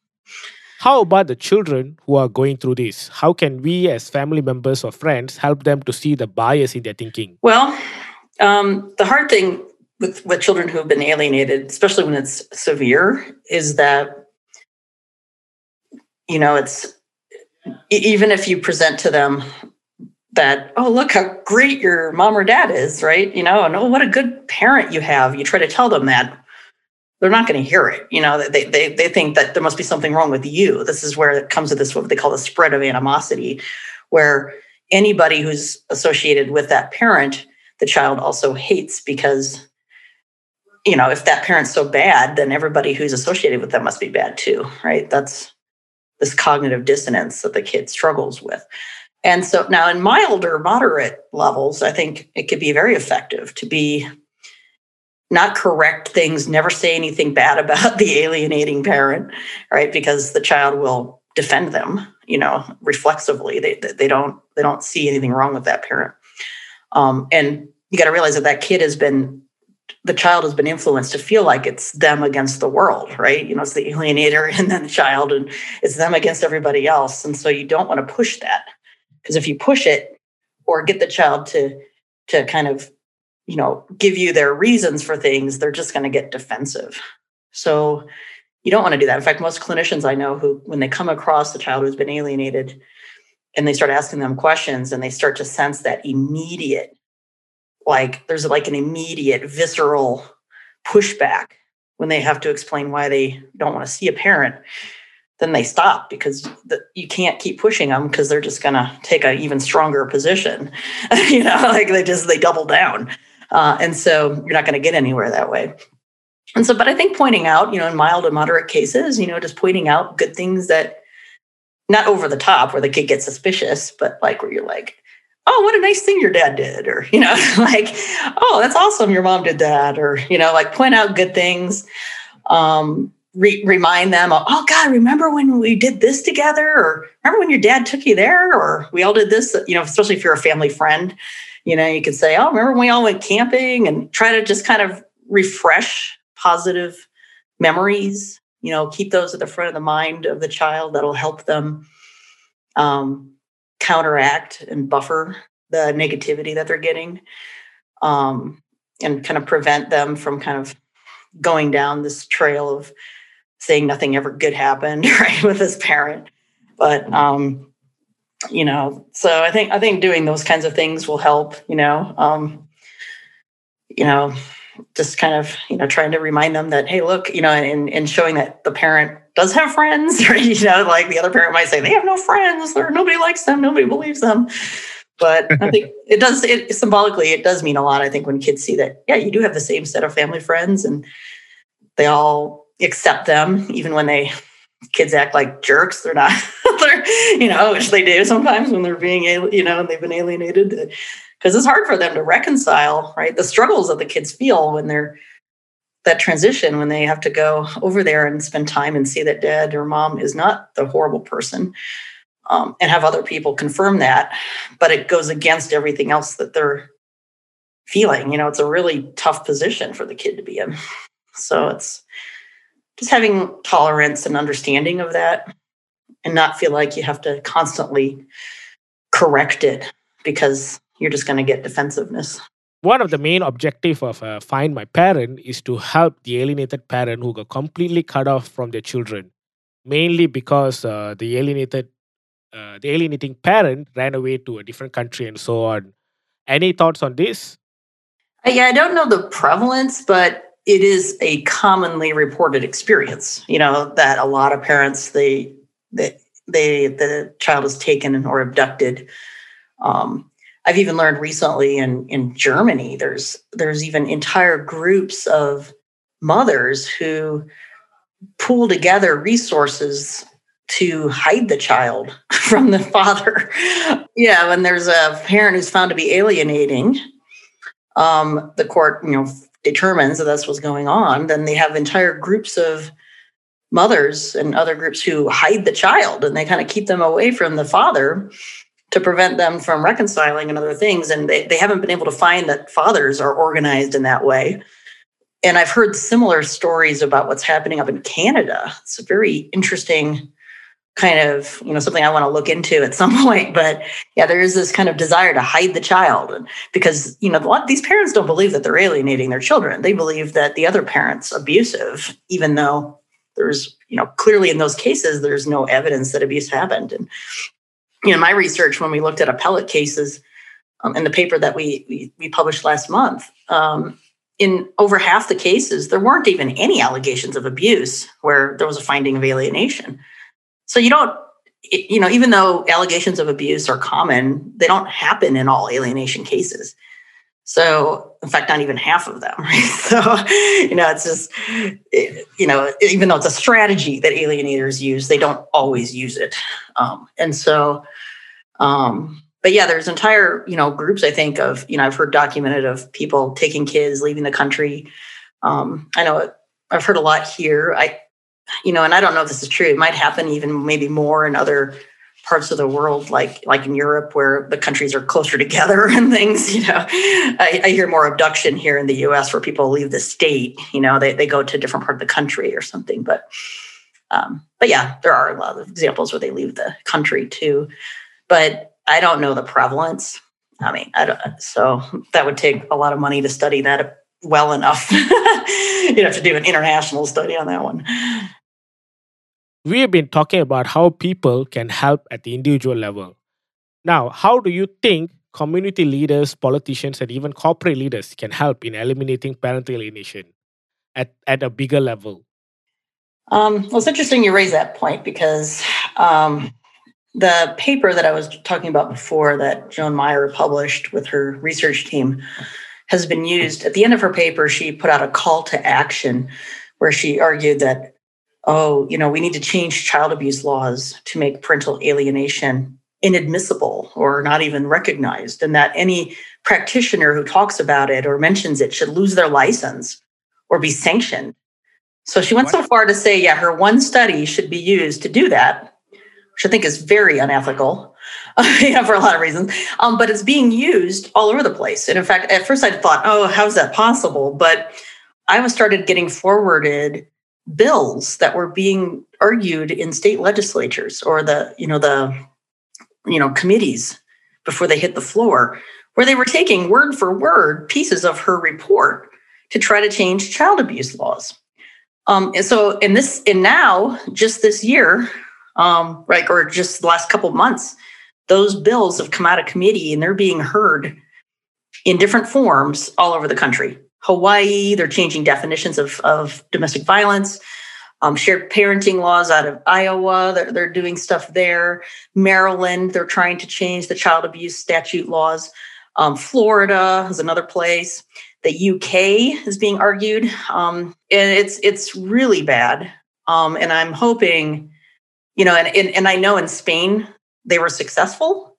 How about the children who are going through this? How can we, as family members or friends, help them to see the bias in their thinking? Well, um, the hard thing with, with children who have been alienated, especially when it's severe, is that, you know, it's even if you present to them that, oh, look how great your mom or dad is, right? You know, and oh, what a good parent you have. You try to tell them that they're not going to hear it. You know, they, they, they think that there must be something wrong with you. This is where it comes to this, what they call the spread of animosity, where anybody who's associated with that parent, the child also hates because, you know, if that parent's so bad, then everybody who's associated with them must be bad too, right? That's this cognitive dissonance that the kid struggles with. And so now in milder, moderate levels, I think it could be very effective to be not correct things, never say anything bad about *laughs* the alienating parent, right? Because the child will defend them, you know, reflexively. They they don't they don't see anything wrong with that parent. Um, and you got to realize that that kid has been the child has been influenced to feel like it's them against the world, right? You know, it's the alienator *laughs* and then the child, and it's them against everybody else. And so you don't want to push that because if you push it or get the child to to kind of you know give you their reasons for things they're just going to get defensive. So you don't want to do that. In fact most clinicians i know who when they come across a child who's been alienated and they start asking them questions and they start to sense that immediate like there's like an immediate visceral pushback when they have to explain why they don't want to see a parent then they stop because the, you can't keep pushing them because they're just going to take an even stronger position. *laughs* You know like they just they double down uh, and so you're not going to get anywhere that way. And so, but I think pointing out, you know, in mild and moderate cases, you know, just pointing out good things that not over the top where the kid gets suspicious, but like where you're like, oh, what a nice thing your dad did, or, you know, *laughs* like, oh, that's awesome your mom did that, or, you know, like point out good things. Um, re- remind them, of, oh God, remember when we did this together? Or remember when your dad took you there? Or we all did this, you know, especially if you're a family friend, you know, you could say, oh, remember when we all went camping and try to just kind of refresh positive memories, you know, keep those at the front of the mind of the child. That'll help them um, counteract and buffer the negativity that they're getting um, and kind of prevent them from kind of going down this trail of saying nothing ever good happened, *laughs* right, with this parent. But um, you know so i think i think doing those kinds of things will help you know um you know just kind of you know trying to remind them that hey look you know and, and showing that the parent does have friends *laughs* right you know like the other parent might say they have no friends or nobody likes them nobody believes them but i think *laughs* it does it symbolically it does mean a lot i think when kids see that yeah you do have the same set of family friends and they all accept them even when they kids act like jerks. They're not, *laughs* they're, *laughs* you know, which they do sometimes when they're being, you know, and they've been alienated because it's hard for them to reconcile, right? The struggles that the kids feel when they're that transition, when they have to go over there and spend time and see that dad or mom is not the horrible person. Um, and have other people confirm that, but it goes against everything else that they're feeling. You know, it's a really tough position for the kid to be in. So it's just having tolerance and understanding of that and not feel like you have to constantly correct it because you're just going to get defensiveness. One of the main objective of uh, Find My Parent is to help the alienated parent who got completely cut off from their children, mainly because uh, the alienated, uh, the alienating parent ran away to a different country and so on. Any thoughts on this? Uh, yeah, I don't know the prevalence, but it is a commonly reported experience you know that a lot of parents they they, they the child is taken or abducted. Um, i've even learned recently in in germany there's there's even entire groups of mothers who pool together resources to hide the child *laughs* from the father. Yeah when there's a parent who's found to be alienating um, the court you know determines that that's what's going on, then they have entire groups of mothers and other groups who hide the child and they kind of keep them away from the father to prevent them from reconciling and other things. And they, they haven't been able to find that fathers are organized in that way. And I've heard similar stories about what's happening up in Canada. It's a very interesting kind of you know something I want to look into at *laughs* some point. But yeah, there is this kind of desire to hide the child, because you know lot, these parents don't believe that they're alienating their children. They believe that the other parent's abusive, even though there's you know clearly in those cases there's no evidence that abuse happened. And you know my research when we looked at appellate cases um, in the paper that we we, we published last month. Um, in over half the cases, there weren't even any allegations of abuse where there was a finding of alienation. So you don't, you know, even though allegations of abuse are common, they don't happen in all alienation cases. So, in fact, not even half of them. *laughs* Right? So, you know, it's just, you know, even though it's a strategy that alienators use, they don't always use it. Um, and so, um, but yeah, there's entire, you know, groups I think of, you know, I've heard documented of people taking kids, leaving the country. Um, I know I've heard a lot here. I, you know, and I don't know if this is true. It might happen even maybe more in other parts of the world, like like in Europe, where the countries are closer together *laughs* and things. You know, I, I, hear more abduction here in the U.S. where people leave the state. You know, they they go to a different part of the country or something. But um, but yeah, there are a lot of examples where they leave the country too. But I don't know the prevalence. I mean, I don't. So that would take a lot of money to study that well enough. *laughs* You'd have to do an international study on that one we have been talking about how people can help at the individual level. Now, how do you think community leaders, politicians, and even corporate leaders can help in eliminating parental alienation at, at a bigger level? Um, well, it's interesting you raise that point because um, the paper that I was talking about before that Joan Meier published with her research team has been used. At the end of her paper, she put out a call to action where she argued that oh, you know, we need to change child abuse laws to make parental alienation inadmissible or not even recognized, and that any practitioner who talks about it or mentions it should lose their license or be sanctioned. So she went what? so far to say, yeah, her one study should be used to do that, which I think is very unethical. *laughs* you know, for a lot of reasons. Um, but it's being used all over the place. And in fact, at first I thought, oh, how's that possible? But I was started getting forwarded bills that were being argued in state legislatures or the you know the you know committees before they hit the floor where they were taking word for word pieces of her report to try to change child abuse laws. Um, and so in this and now just this year um, right or just the last couple months those bills have come out of committee and they're being heard in different forms all over the country Hawaii, they're changing definitions of, of domestic violence. Um, shared parenting laws out of Iowa, they're, they're doing stuff there. Maryland, they're trying to change the child abuse statute laws. Um, Florida is another place. The UK is being argued, um, and it's it's really bad. Um, and I'm hoping, you know, and, and and I know in Spain they were successful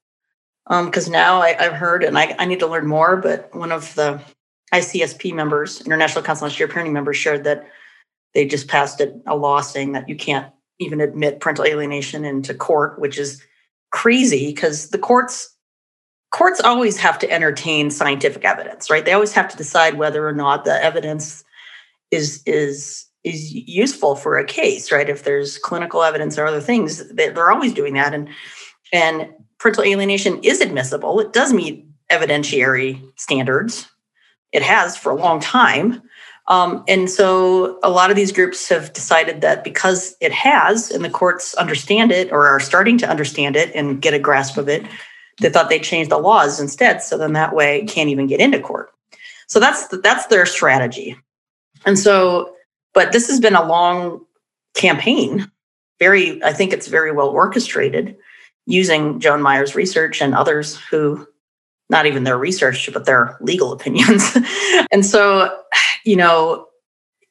because um, now I, have heard, and I, I need to learn more. But one of the ICSP members, International Council on Shared Parenting members, shared that they just passed a, a law saying that you can't even admit parental alienation into court, which is crazy because the courts courts always have to entertain scientific evidence, right? They always have to decide whether or not the evidence is is is useful for a case, right? If there's clinical evidence or other things, they're always doing that. And and parental alienation is admissible. It does meet evidentiary standards, it has for a long time. Um, and so a lot of these groups have decided that because it has, and the courts understand it or are starting to understand it and get a grasp of it, they thought they'd change the laws instead. So then that way it can't even get into court. So that's that's their strategy. And so, but this has been a long campaign. Very, I think it's very well orchestrated using Joan Meier's research and others who not even their research, but their legal opinions. *laughs* and so, you know,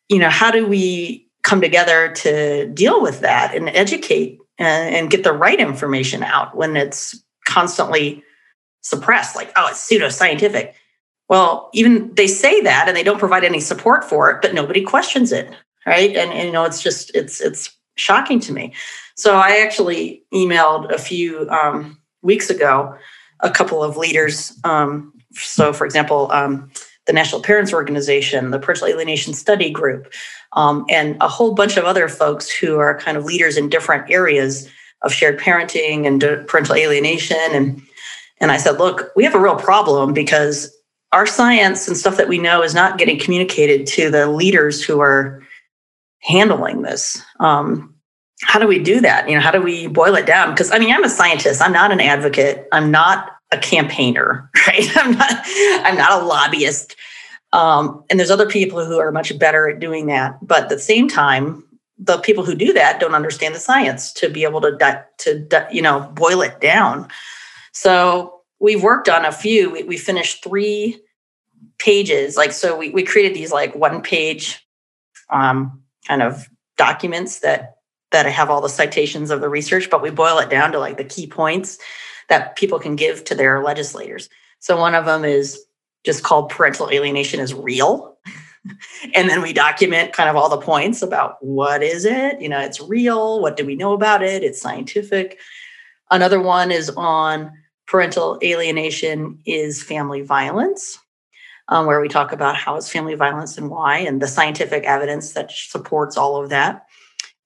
you know, how do we come together to deal with that and educate and, and get the right information out when it's constantly suppressed? Like, oh, it's pseudoscientific. Well, even they say that and they don't provide any support for it, but nobody questions it, right? And, and you know, it's just it's it's shocking to me. So I actually emailed a few um, weeks ago a couple of leaders. Um, so, for example, um, the National Parents Organization, the Parental Alienation Study Group, um, and a whole bunch of other folks who are kind of leaders in different areas of shared parenting and parental alienation. And, and I said, look, we have a real problem because our science and stuff that we know is not getting communicated to the leaders who are handling this. Um, how do we do that? You know, how do we boil it down? Because I mean, I'm a scientist. I'm not an advocate. I'm not a campaigner, *laughs* right? I'm not. I'm not a lobbyist. Um, and there's other people who are much better at doing that. But at the same time, the people who do that don't understand the science to be able to to you know boil it down. So we've worked on a few. We, we finished three pages. Like so, we we created these like one page um, kind of documents that that I have all the citations of the research, but we boil it down to like the key points that people can give to their legislators. So one of them is just called parental alienation is real. *laughs* and then we document kind of all the points about what is it? You know, it's real. What do we know about it? It's scientific. Another one is on parental alienation is family violence, um, where we talk about how is family violence and why, and the scientific evidence that supports all of that.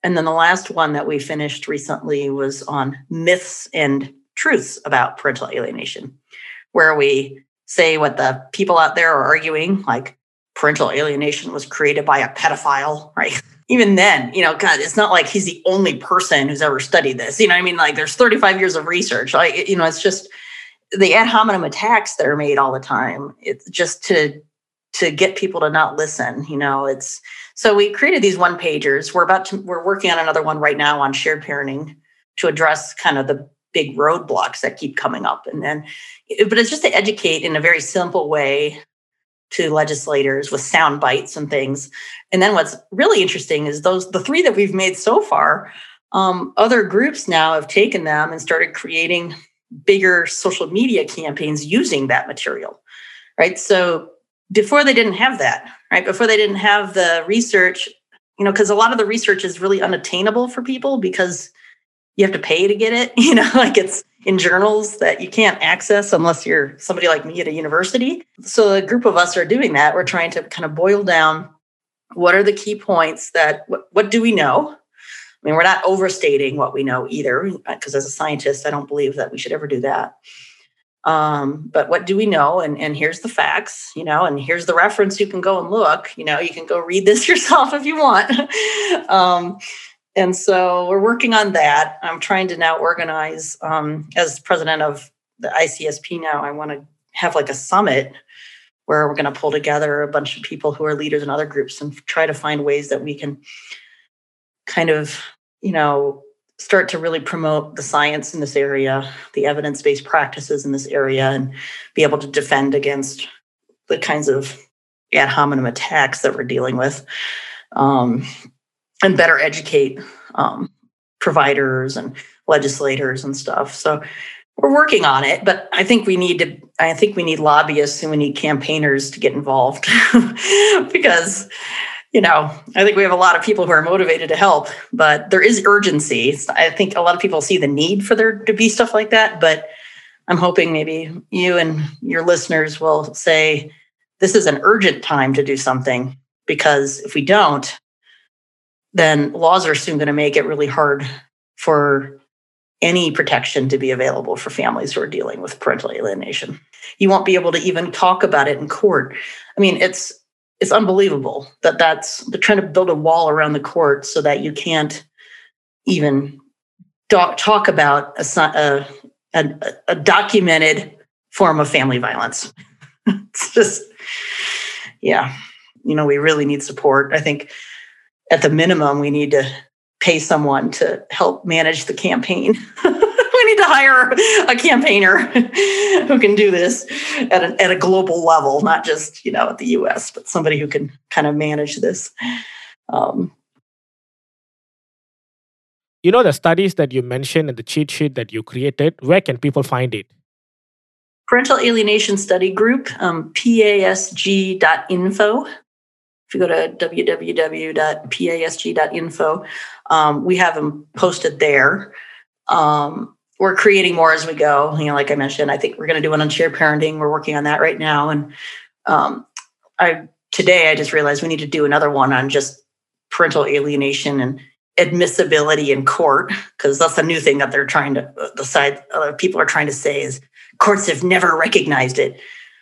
And then the last one that we finished recently was on myths and truths about parental alienation, where we say what the people out there are arguing, like parental alienation was created by a pedophile, *laughs* right? Even then, you know, God, it's not like he's the only person who's ever studied this. You know, I mean, like there's 35 years of research. Like, you know, it's just the ad hominem attacks that are made all the time. It's just to to get people to not listen. You know, it's so we created these one pagers. We're about to we're working on another one right now on shared parenting to address kind of the big roadblocks that keep coming up. And then, but it's just to educate in a very simple way to legislators with sound bites and things. And then what's really interesting is those the three that we've made so far. Um, other groups now have taken them and started creating bigger social media campaigns using that material, right? So before they didn't have that, right? Before they didn't have the research, you know, because a lot of the research is really unattainable for people because you have to pay to get it, *laughs* you know, like it's in journals that you can't access unless you're somebody like me at a university. So a group of us are doing that. We're trying to kind of boil down what are the key points that what, what do we know? I mean, we're not overstating what we know either, because as a scientist, I don't believe that we should ever do that. Um, but what do we know? And, and here's the facts, you know, and here's the reference. You can go and look, you know, you can go read this *laughs* yourself if you want. *laughs* um, and so we're working on that. I'm trying to now organize, um, as president of the ICSP now, I want to have like a summit where we're going to pull together a bunch of people who are leaders in other groups and try to find ways that we can kind of, you know, start to really promote the science in this area, the evidence based practices in this area, and be able to defend against the kinds of ad hominem attacks that we're dealing with, um, and better educate um, providers and legislators and stuff. So we're working on it, but I think we need to. I think we need lobbyists and we need campaigners to get involved *laughs* because you know, I think we have a lot of people who are motivated to help, but there is urgency. I think a lot of people see the need for there to be stuff like that, but I'm hoping maybe you and your listeners will say this is an urgent time to do something because if we don't, then laws are soon going to make it really hard for any protection to be available for families who are dealing with parental alienation. You won't be able to even talk about it in court. I mean, it's it's unbelievable that that's they're trying to build a wall around the court so that you can't even talk, about a, a, a, documented form of family violence. *laughs* it's just, yeah, you know, we really need support. I think at the minimum, we need to pay someone to help manage the campaign. *laughs* hire a campaigner *laughs* who can do this at a, at a global level, not just you know at the U.S., but somebody who can kind of manage this. Um, you know the studies that you mentioned and the cheat sheet that you created. Where can people find it? Parental Alienation Study Group, um, pasg.info. If you go to www.pasg.info, um, we have them posted there. Um, we're creating more as we go. You know, like I mentioned, I think we're going to do one on shared parenting. We're working on that right now. And um, I today I just realized we need to do another one on just parental alienation and admissibility in court because that's a new thing that they're trying to the side uh, people are trying to say is courts have never recognized it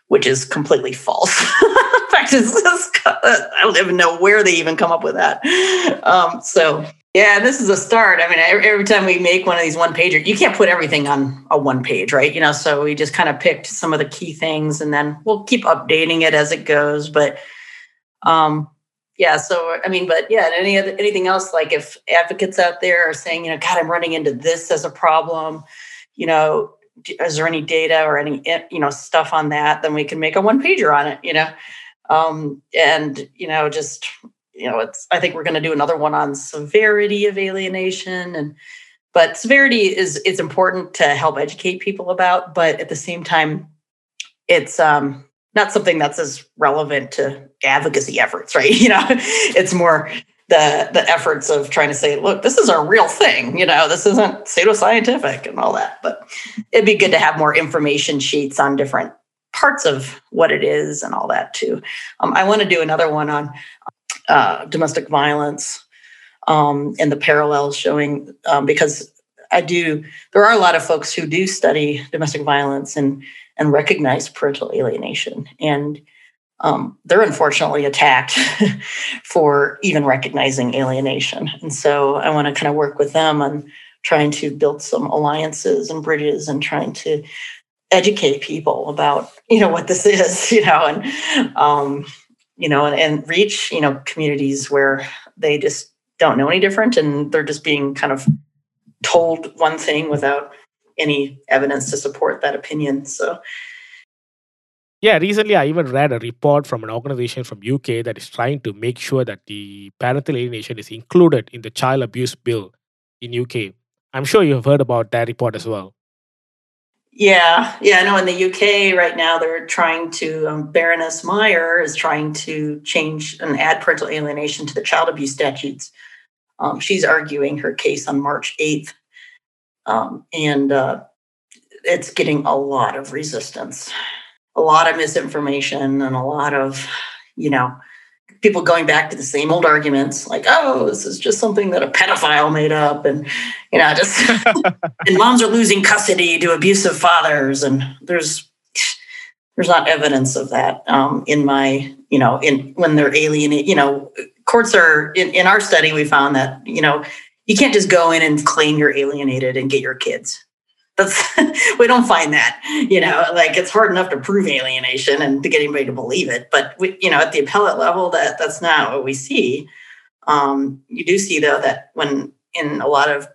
which is completely false in *laughs* fact it's, it's, *laughs* i don't even know where they even come up with that um, so yeah this is a start. I mean every, time we make one of these one pager you can't put everything on a one page right? You know so we just kind of picked some of the key things and then we'll keep updating it as it goes but um, yeah so i mean but yeah any other anything else like if advocates out there are saying you know god i'm running into this as a problem you know is there any data or any eh, you know stuff on that then we can make a one pager on it you know? Um, and you know just you know it's i think we're going to do another one on severity of alienation and but severity is it's important to help educate people about but at the same time it's um not something that's as relevant to advocacy efforts, right? *laughs* You know, it's more the the efforts of trying to say, look, this is a real thing. You know, this isn't pseudoscientific and all that. But it'd be good to have more information sheets on different parts of what it is and all that too. Um, I want to do another one on uh, domestic violence um, and the parallels showing um, because I do. There are a lot of folks who do study domestic violence and and recognize parental alienation. And um, they're unfortunately attacked *laughs* for even recognizing alienation. And so I want to kind of work with them on trying to build some alliances and bridges and trying to educate people about you know what this is *laughs* you know and um, you know and, and reach you know communities where they just don't know any different and they're just being kind of told one thing without any evidence to support that opinion. So yeah, recently I even read a report from an organization from UK that is trying to make sure that the parental alienation is included in the child abuse bill in UK. I'm sure you have heard about that report as well. Yeah, yeah, I know in the UK right now they're trying to, um, Baroness Meyer is trying to change and add parental alienation to the child abuse statutes. Um, she's arguing her case on March 8th um, and uh, it's getting a lot of resistance, a lot of misinformation, and a lot of, you know, people going back to the same old arguments like, oh, this is just something that a pedophile made up. And, you know, just, *laughs* and moms are losing custody to abusive fathers. And there's, there's not evidence of that um, in my, you know, in when they're alienated, you know, courts are in, in our study, we found that, you know, you can't just go in and claim you're alienated and get your kids. That's *laughs* we don't find that, you know, like it's hard enough to prove alienation and to get anybody to believe it. But we, you know, at the appellate level, that that's not what we see. Um, you do see though that when in a lot of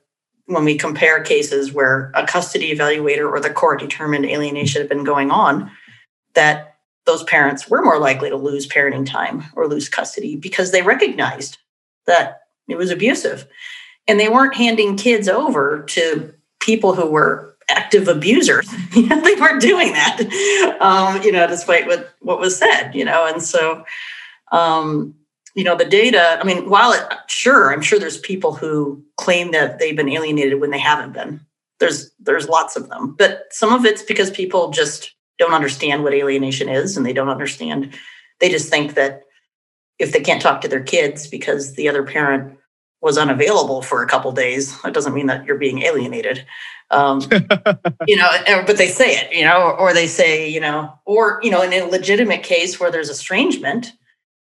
when we compare cases where a custody evaluator or the court determined alienation had been going on, that those parents were more likely to lose parenting time or lose custody because they recognized that it was abusive and they weren't handing kids over to people who were active abusers. *laughs* they weren't doing that, um, you know, despite what what was said, you know. And so, um, you know, the data. I mean, while it sure, I'm sure there's people who claim that they've been alienated when they haven't been. There's there's lots of them, but some of it's because people just don't understand what alienation is, and they don't understand. They just think that if they can't talk to their kids because the other parent was unavailable for a couple days, that doesn't mean that you're being alienated. Um, *laughs* you know, but they say it, you know, or, or, they say, you know, or, you know, in a legitimate case where there's estrangement,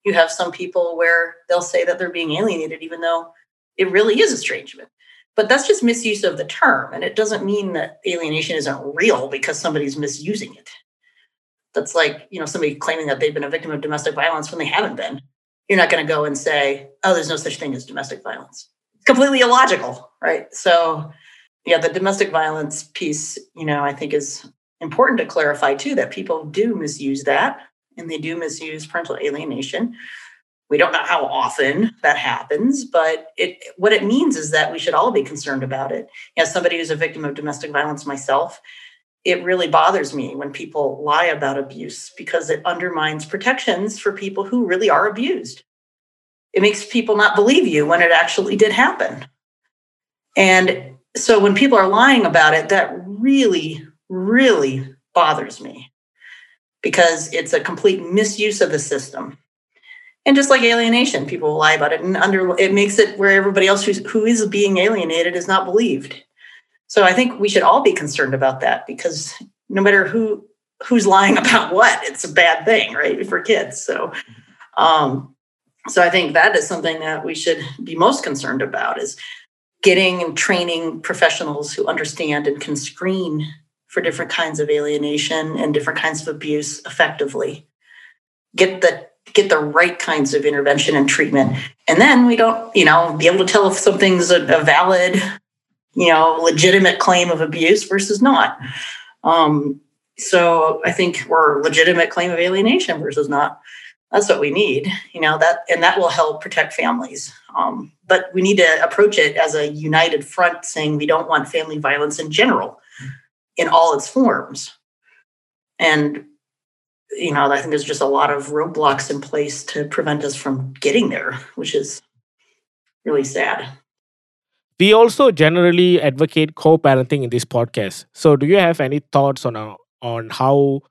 you have some people where they'll say that they're being alienated, even though it really is estrangement. But that's just misuse of the term. And it doesn't mean that alienation isn't real because somebody's misusing it. That's like, you know, somebody claiming that they've been a victim of domestic violence when they haven't been you're not going to go and say, oh, there's no such thing as domestic violence. It's completely illogical, right? So, yeah, the domestic violence piece, you know, I think is important to clarify too that people do misuse that and they do misuse parental alienation. We don't know how often that happens, but it what it means is that we should all be concerned about it. As somebody who's a victim of domestic violence myself, it really bothers me when people lie about abuse because it undermines protections for people who really are abused. It makes people not believe you when it actually did happen. And so when people are lying about it, that really, really bothers me because it's a complete misuse of the system. And just like alienation, people will lie about it, and under it makes it where everybody else who's, who is being alienated is not believed. So I think we should all be concerned about that because no matter who who's lying *laughs* about what, it's a bad thing, right, for kids. So, um, so I think that is something that we should be most concerned about is getting and training professionals who understand and can screen for different kinds of alienation and different kinds of abuse effectively. Get the get the right kinds of intervention and treatment. And then we don't, you know, be able to tell if something's a, a valid, you know, legitimate claim of abuse versus not. Um, so I think we're legitimate claim of alienation versus not. That's what we need, you know, that and that will help protect families. Um, but we need to approach it as a united front saying we don't want family violence in general in all its forms. And you know, I think there's just a lot of roadblocks in place to prevent us from getting there, which is really sad. We also generally advocate co-parenting in this podcast. So, do you have any thoughts on uh, on how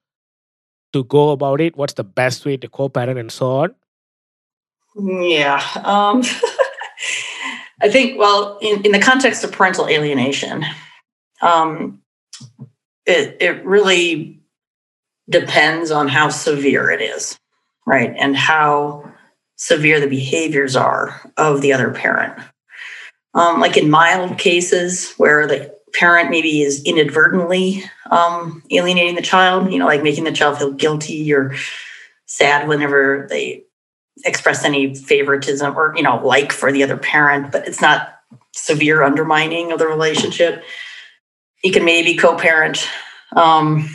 to go about it? What's the best way to co-parent and so on? Yeah, um, *laughs* I think. Well, in, in the context of parental alienation, um, it it really depends on how severe it is, right, and how severe the behaviors are of the other parent. Um, like in mild cases where the parent maybe is inadvertently um, alienating the child, you know, like making the child feel guilty or sad whenever they express any favoritism or, you know, like for the other parent, but it's not severe undermining of the relationship. You can maybe co-parent. Um,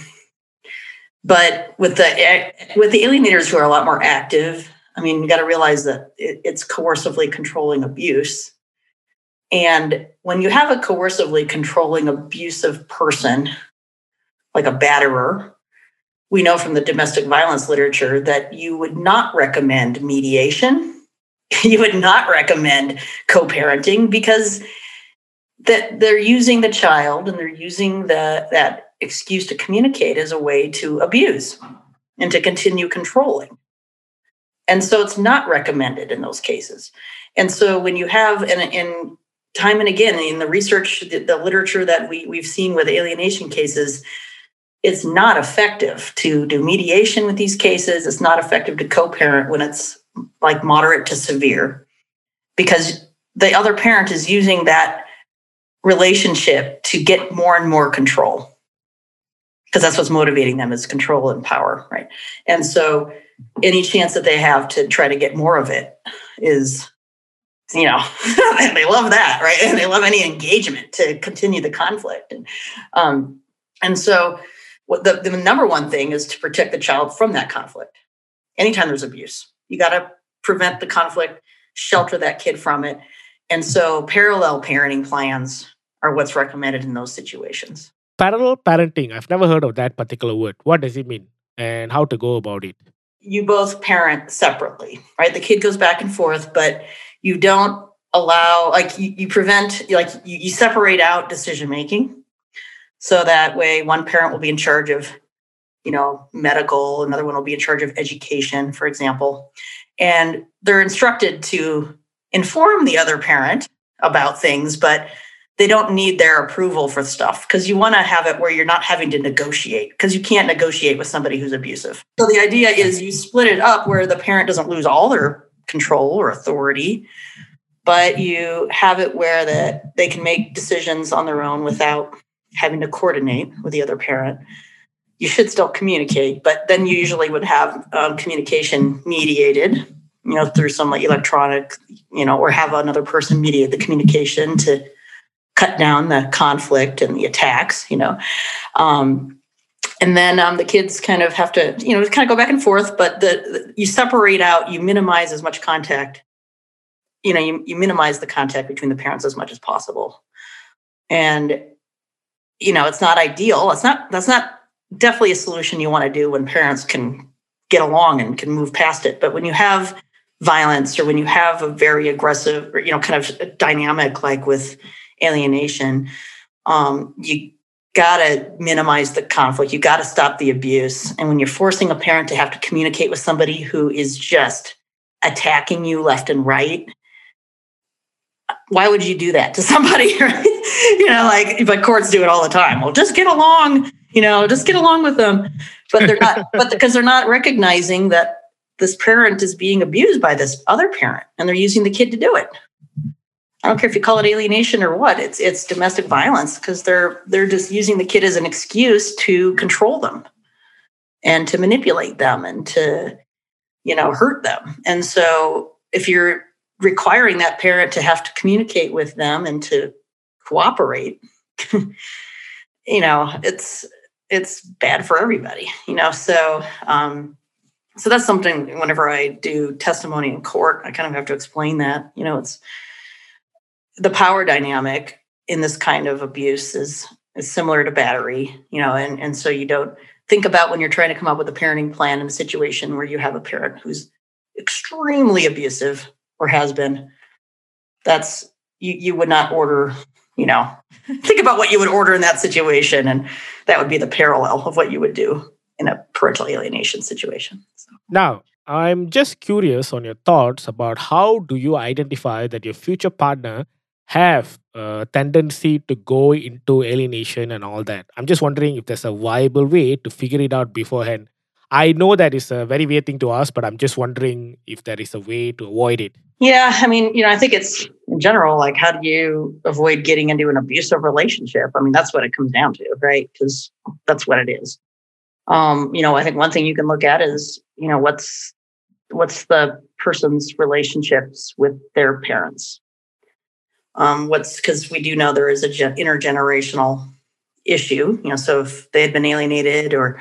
but with the with the alienators who are a lot more active, I mean, you got to realize that it, it's coercively controlling abuse and when you have a coercively controlling, abusive person, like a batterer, we know from the domestic violence literature that you would not recommend mediation. *laughs* You would not recommend co parenting because that they're using the child and they're using the, that excuse to communicate as a way to abuse and to continue controlling. And so it's not recommended in those cases. And so when you have, and, and time and again in the research, the, the literature that we, we've seen with alienation cases, it's not effective to do mediation with these cases. It's not effective to co parent when it's like moderate to severe because the other parent is using that relationship to get more and more control because that's what's motivating them is control and power right and so any chance that they have to try to get more of it is you know, *laughs* they love that, right? And they love any engagement to continue the conflict. And, um, and so, what the, the number one thing is to protect the child from that conflict. Anytime there's abuse, you got to prevent the conflict, shelter that kid from it. And so, parallel parenting plans are what's recommended in those situations. Parallel parenting, I've never heard of that particular word. What does it mean and how to go about it? You both parent separately, right? The kid goes back and forth, but you don't allow like you, you prevent like you, you separate out decision making. So that way one parent will be in charge of you know medical another one will be in charge of education for example. And they're instructed to inform the other parent about things but they don't need their approval for stuff because you want to have it where you're not having to negotiate because you can't negotiate with somebody who's abusive. So the idea is you split it up where the parent doesn't lose all their control or authority, but you have it where that they can make decisions on their own without having to coordinate with the other parent. You should still communicate, but then you usually would have um, communication mediated, you know, through some like electronic, you know, or have another person mediate the communication to cut down the conflict and the attacks, you know. Um, and then um, the kids kind of have to you know kind of go back and forth but the, you separate out you minimize as much contact. You know you, you minimize the contact between the parents as much as possible. And you know it's not ideal. It's not that's not definitely a solution you want to do when parents can get along and can move past it. But when you have violence or when you have a very aggressive you know kind of dynamic like with alienation um, you got to minimize the conflict. You got to stop the abuse. And when you're forcing a parent to have to communicate with somebody who is just attacking you left and right why would you do that to *laughs* somebody right? you know like but courts do it all the time well just get along you know just get along with them but they're not *laughs* but because they're not recognizing that this parent is being abused by this other parent and they're using the kid to do it i don't care if you call it alienation or what it's it's domestic violence because they're they're just using the kid as an excuse to control them and to manipulate them and to you know hurt them. And so if you're requiring that parent to have to communicate with them and to cooperate *laughs* you know it's it's bad for everybody you know? So um so that's something whenever i do testimony in court i kind of have to explain that you know it's the power dynamic in this kind of abuse is is similar to battery you know and and so you don't think about when you're trying to come up with a parenting plan in a situation where you have a parent who's extremely abusive or has been that's you you would not order you know *laughs* think about what you would order in that situation and that would be the parallel of what you would do in a parental alienation situation so. now i'm just curious on your thoughts about how do you identify that your future partner have a tendency to go into alienation and all that i'm just wondering if there's a viable way to figure it out beforehand I know that is a very weird thing to ask, but I'm just wondering if there is a way to avoid it. Yeah, I mean, you know, I think it's in general like how do you avoid getting into an abusive relationship? I mean, that's what it comes down to, right? Because that's what it is. Um, you know, I think one thing you can look at is, you know, what's what's the person's relationships with their parents. Um, what's because we do know there is a gen- intergenerational issue. You know, so if they had been alienated or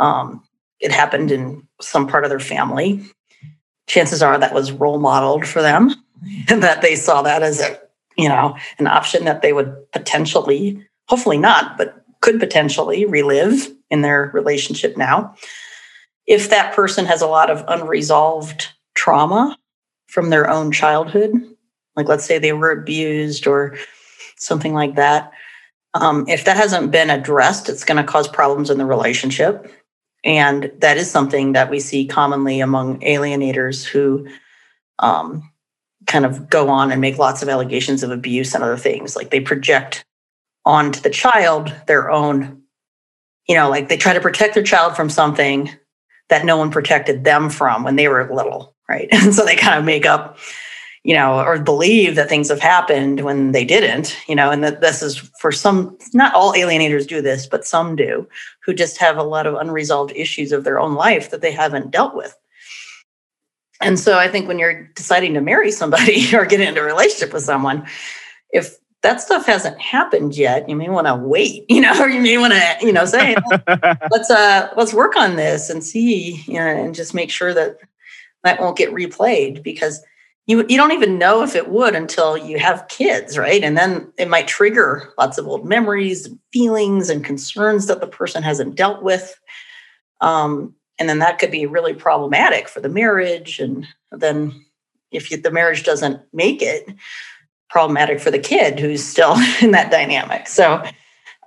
um, it happened in some part of their family, chances are that was role modeled for them *laughs* and that they saw that as a you know an option that they would potentially hopefully not but could potentially relive in their relationship now if that person has a lot of unresolved trauma from their own childhood like let's say they were abused or something like that um, if that hasn't been addressed it's going to cause problems in the relationship and that is something that we see commonly among alienators who um, kind of go on and make lots of allegations of abuse and other things. Like they project onto the child their own, you know, like they try to protect their child from something that no one protected them from when they were little, right? *laughs* And so they kind of make up you know, or believe that things have happened when they didn't, you know, and that this is for some, not all alienators do this, but some do, who just have a lot of unresolved issues of their own life that they haven't dealt with. And so I think when you're deciding to marry somebody *laughs* or get into a relationship with someone, if that stuff hasn't happened yet, you may want to wait, *laughs* you know, or you may want to, you know, say, *laughs* let's uh let's work on this and see, you know, and just make sure that that won't get replayed because you you don't even know if it would until you have kids, right? And then it might trigger lots of old memories, and feelings, and concerns that the person hasn't dealt with. Um, and then that could be really problematic for the marriage. And then if you, the marriage doesn't make it, problematic for the kid who's still *laughs* in that dynamic. So,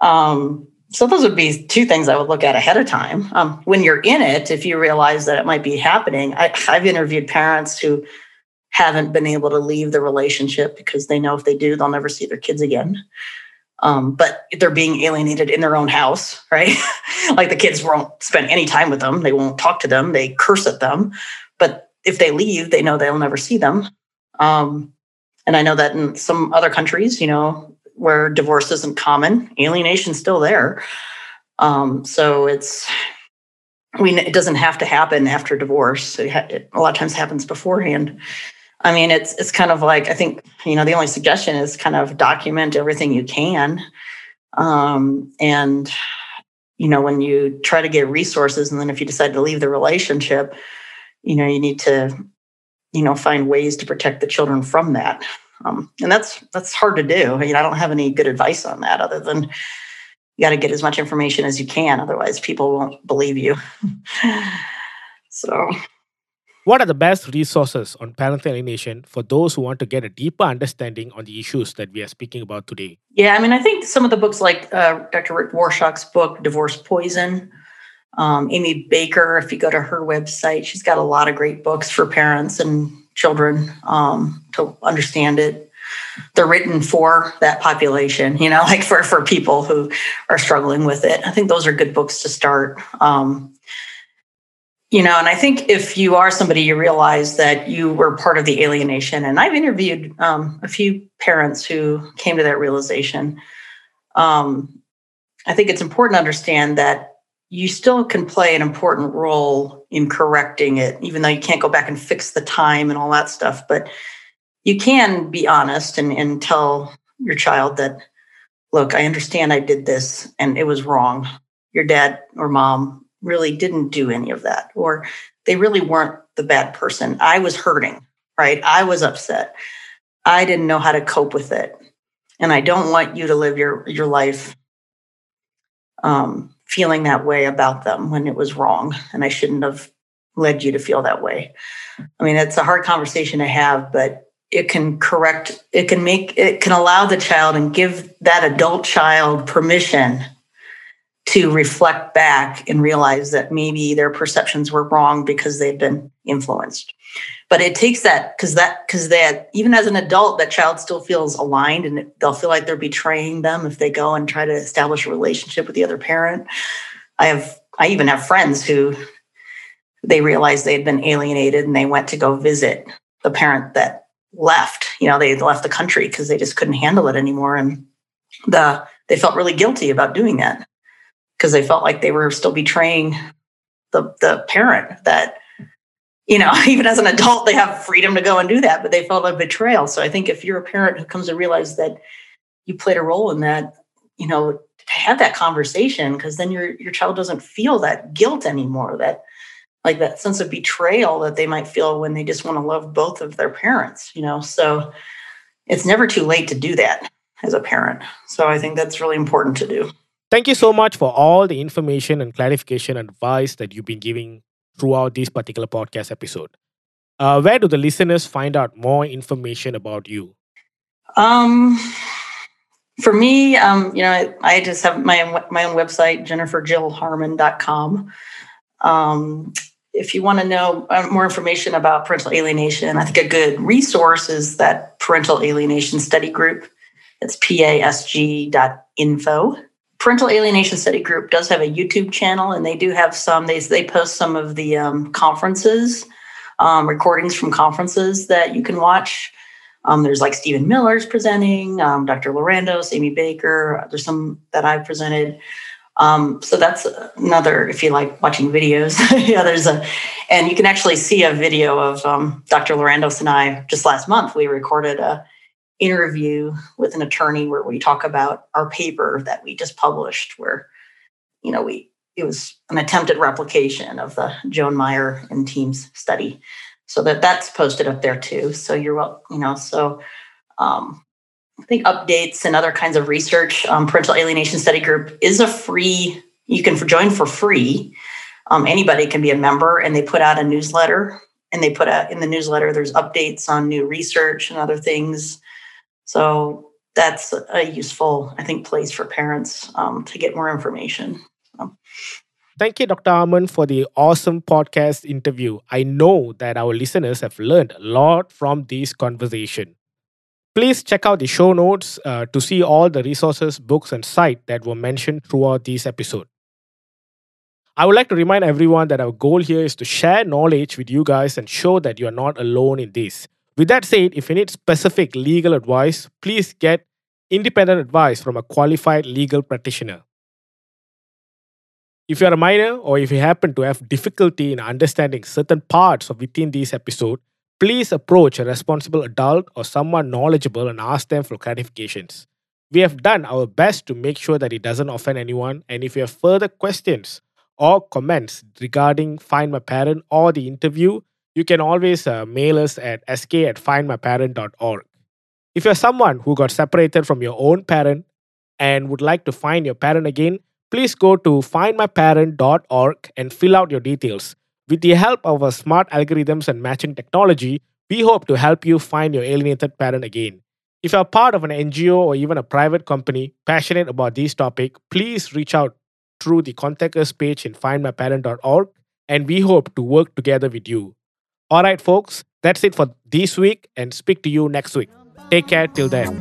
um, so those would be two things I would look at ahead of time. Um, when you're in it, if you realize that it might be happening, I, I've interviewed parents who haven't been able to leave the relationship because they know if they do, they'll never see their kids again. Um, but they're being alienated in their own house, *laughs* right? like the kids won't spend any time with them, they won't talk to them, they curse at them. But if they leave, they know they'll never see them. Um, and I know that in some other countries, you know, where divorce isn't common, alienation's still there. Um, so it's I mean, it doesn't have to happen after divorce. It, ha- it, a lot of times happens beforehand. I mean, it's it's kind of like I think you know the only suggestion is kind of document everything you can, um, and you know when you try to get resources, and then if you decide to leave the relationship, you know you need to you know find ways to protect the children from that, um, and that's that's hard to do. I mean, I don't have any good advice on that other than you got to get as much information as you can, otherwise people won't believe you. *laughs* so what are the best resources on parental alienation for those who want to get a deeper understanding on the issues that we are speaking about today? Yeah, I mean, I think some of the books like uh, Dr. Rick Warshak's book, Divorce Poison, Um, Amy Baker, if you go to her website, she's got a lot of great books for parents and children um, to understand it. They're written for that population, you know, *laughs* like for, for people who are struggling with it. I think those are good books to start. Um, you know, and I think if you are somebody, you realize that you were part of the alienation. And I've interviewed um, a few parents who came to that realization. Um, I think it's important to understand that you still can play an important role in correcting it, even though you can't go back and fix the time and all that stuff. But you can be honest and, and tell your child that, look, I understand I did this and it was wrong. Your dad or mom really didn't do any of that, or they really weren't the bad person. I was hurting, right? I was upset. I didn't know how to cope with it. And I don't want you to live your, your life um, feeling that way about them when it was wrong. And I shouldn't have led you to feel that way. I mean, it's a hard conversation to have, but it can correct, it can make, it can allow the child and give that adult child permission to reflect back and realize that maybe their perceptions were wrong because they've been influenced. But it takes that because that because that even as an adult, that child still feels aligned and they'll feel like they're betraying them if they go and try to establish a relationship with the other parent. I have I even have friends who they realized they had been alienated and they went to go visit the parent that left. You know, they left the country because they just couldn't handle it anymore. And the they felt really guilty about doing that because they felt like they were still betraying the the parent that you know *laughs* even as an adult they have freedom to go and do that but they felt a betrayal. So i think if you're a parent who comes to realize that you played a role in that you know to have that conversation because then your your child doesn't feel that guilt anymore that like that sense of betrayal that they might feel when they just want to love both of their parents you know? So it's never too late to do that as a parent. So i think that's really important to do Thank you so much for all the information and clarification and advice that you've been giving throughout this particular podcast episode. Uh, where do the listeners find out more information about you? Um, for me, um, you know, I, I, just have my own, my own website, jenniferjillharman.com. Um, if you want to know uh, more information about parental alienation, I think a good resource is that parental alienation study group. It's pasg.info parental alienation study group does have a youtube channel and they do have some they, they post some of the um, conferences um, recordings from conferences that you can watch. Um, there's like steven miller's presenting um, dr lorandos amy baker there's some that i've presented. Um, so that's another if you like watching videos *laughs* yeah there's a and you can actually see a video of um, dr lorandos and i just last month we recorded a interview with an attorney where we talk about our paper that we just published where you know we it was an attempted replication of the joan meier and teams study. So that that's posted up there too. So you're well you know so um, i think updates and other kinds of research um, parental alienation study group is a free you can join for free. Um, anybody can be a member and they put out a newsletter and they put out in the newsletter there's updates on new research and other things so that's a useful, I think, place for parents um, to get more information. Thank you, Dr. Harman, for the awesome podcast interview. I know that our listeners have learned a lot from this conversation. Please check out the show notes uh, to see all the resources, books, and sites that were mentioned throughout this episode. I would like to remind everyone that our goal here is to share knowledge with you guys and show that you are not alone in this. With that said, if you need specific legal advice, please get independent advice from a qualified legal practitioner. If you're a minor or if you happen to have difficulty in understanding certain parts of within this episode, please approach a responsible adult or someone knowledgeable and ask them for clarifications. We have done our best to make sure that it doesn't offend anyone, and if you have further questions or comments regarding Find My Parent or the interview, you can always uh, mail us at sk at findmyparent.org. If you're someone who got separated from your own parent and would like to find your parent again, please go to findmyparent.org and fill out your details. With the help of our smart algorithms and matching technology, we hope to help you find your alienated parent again. If you're part of an NGO or even a private company passionate about this topic, please reach out through the contact us page in findmyparent.org and we hope to work together with you. All right, folks, that's it for this week and speak to you next week. Take care till then.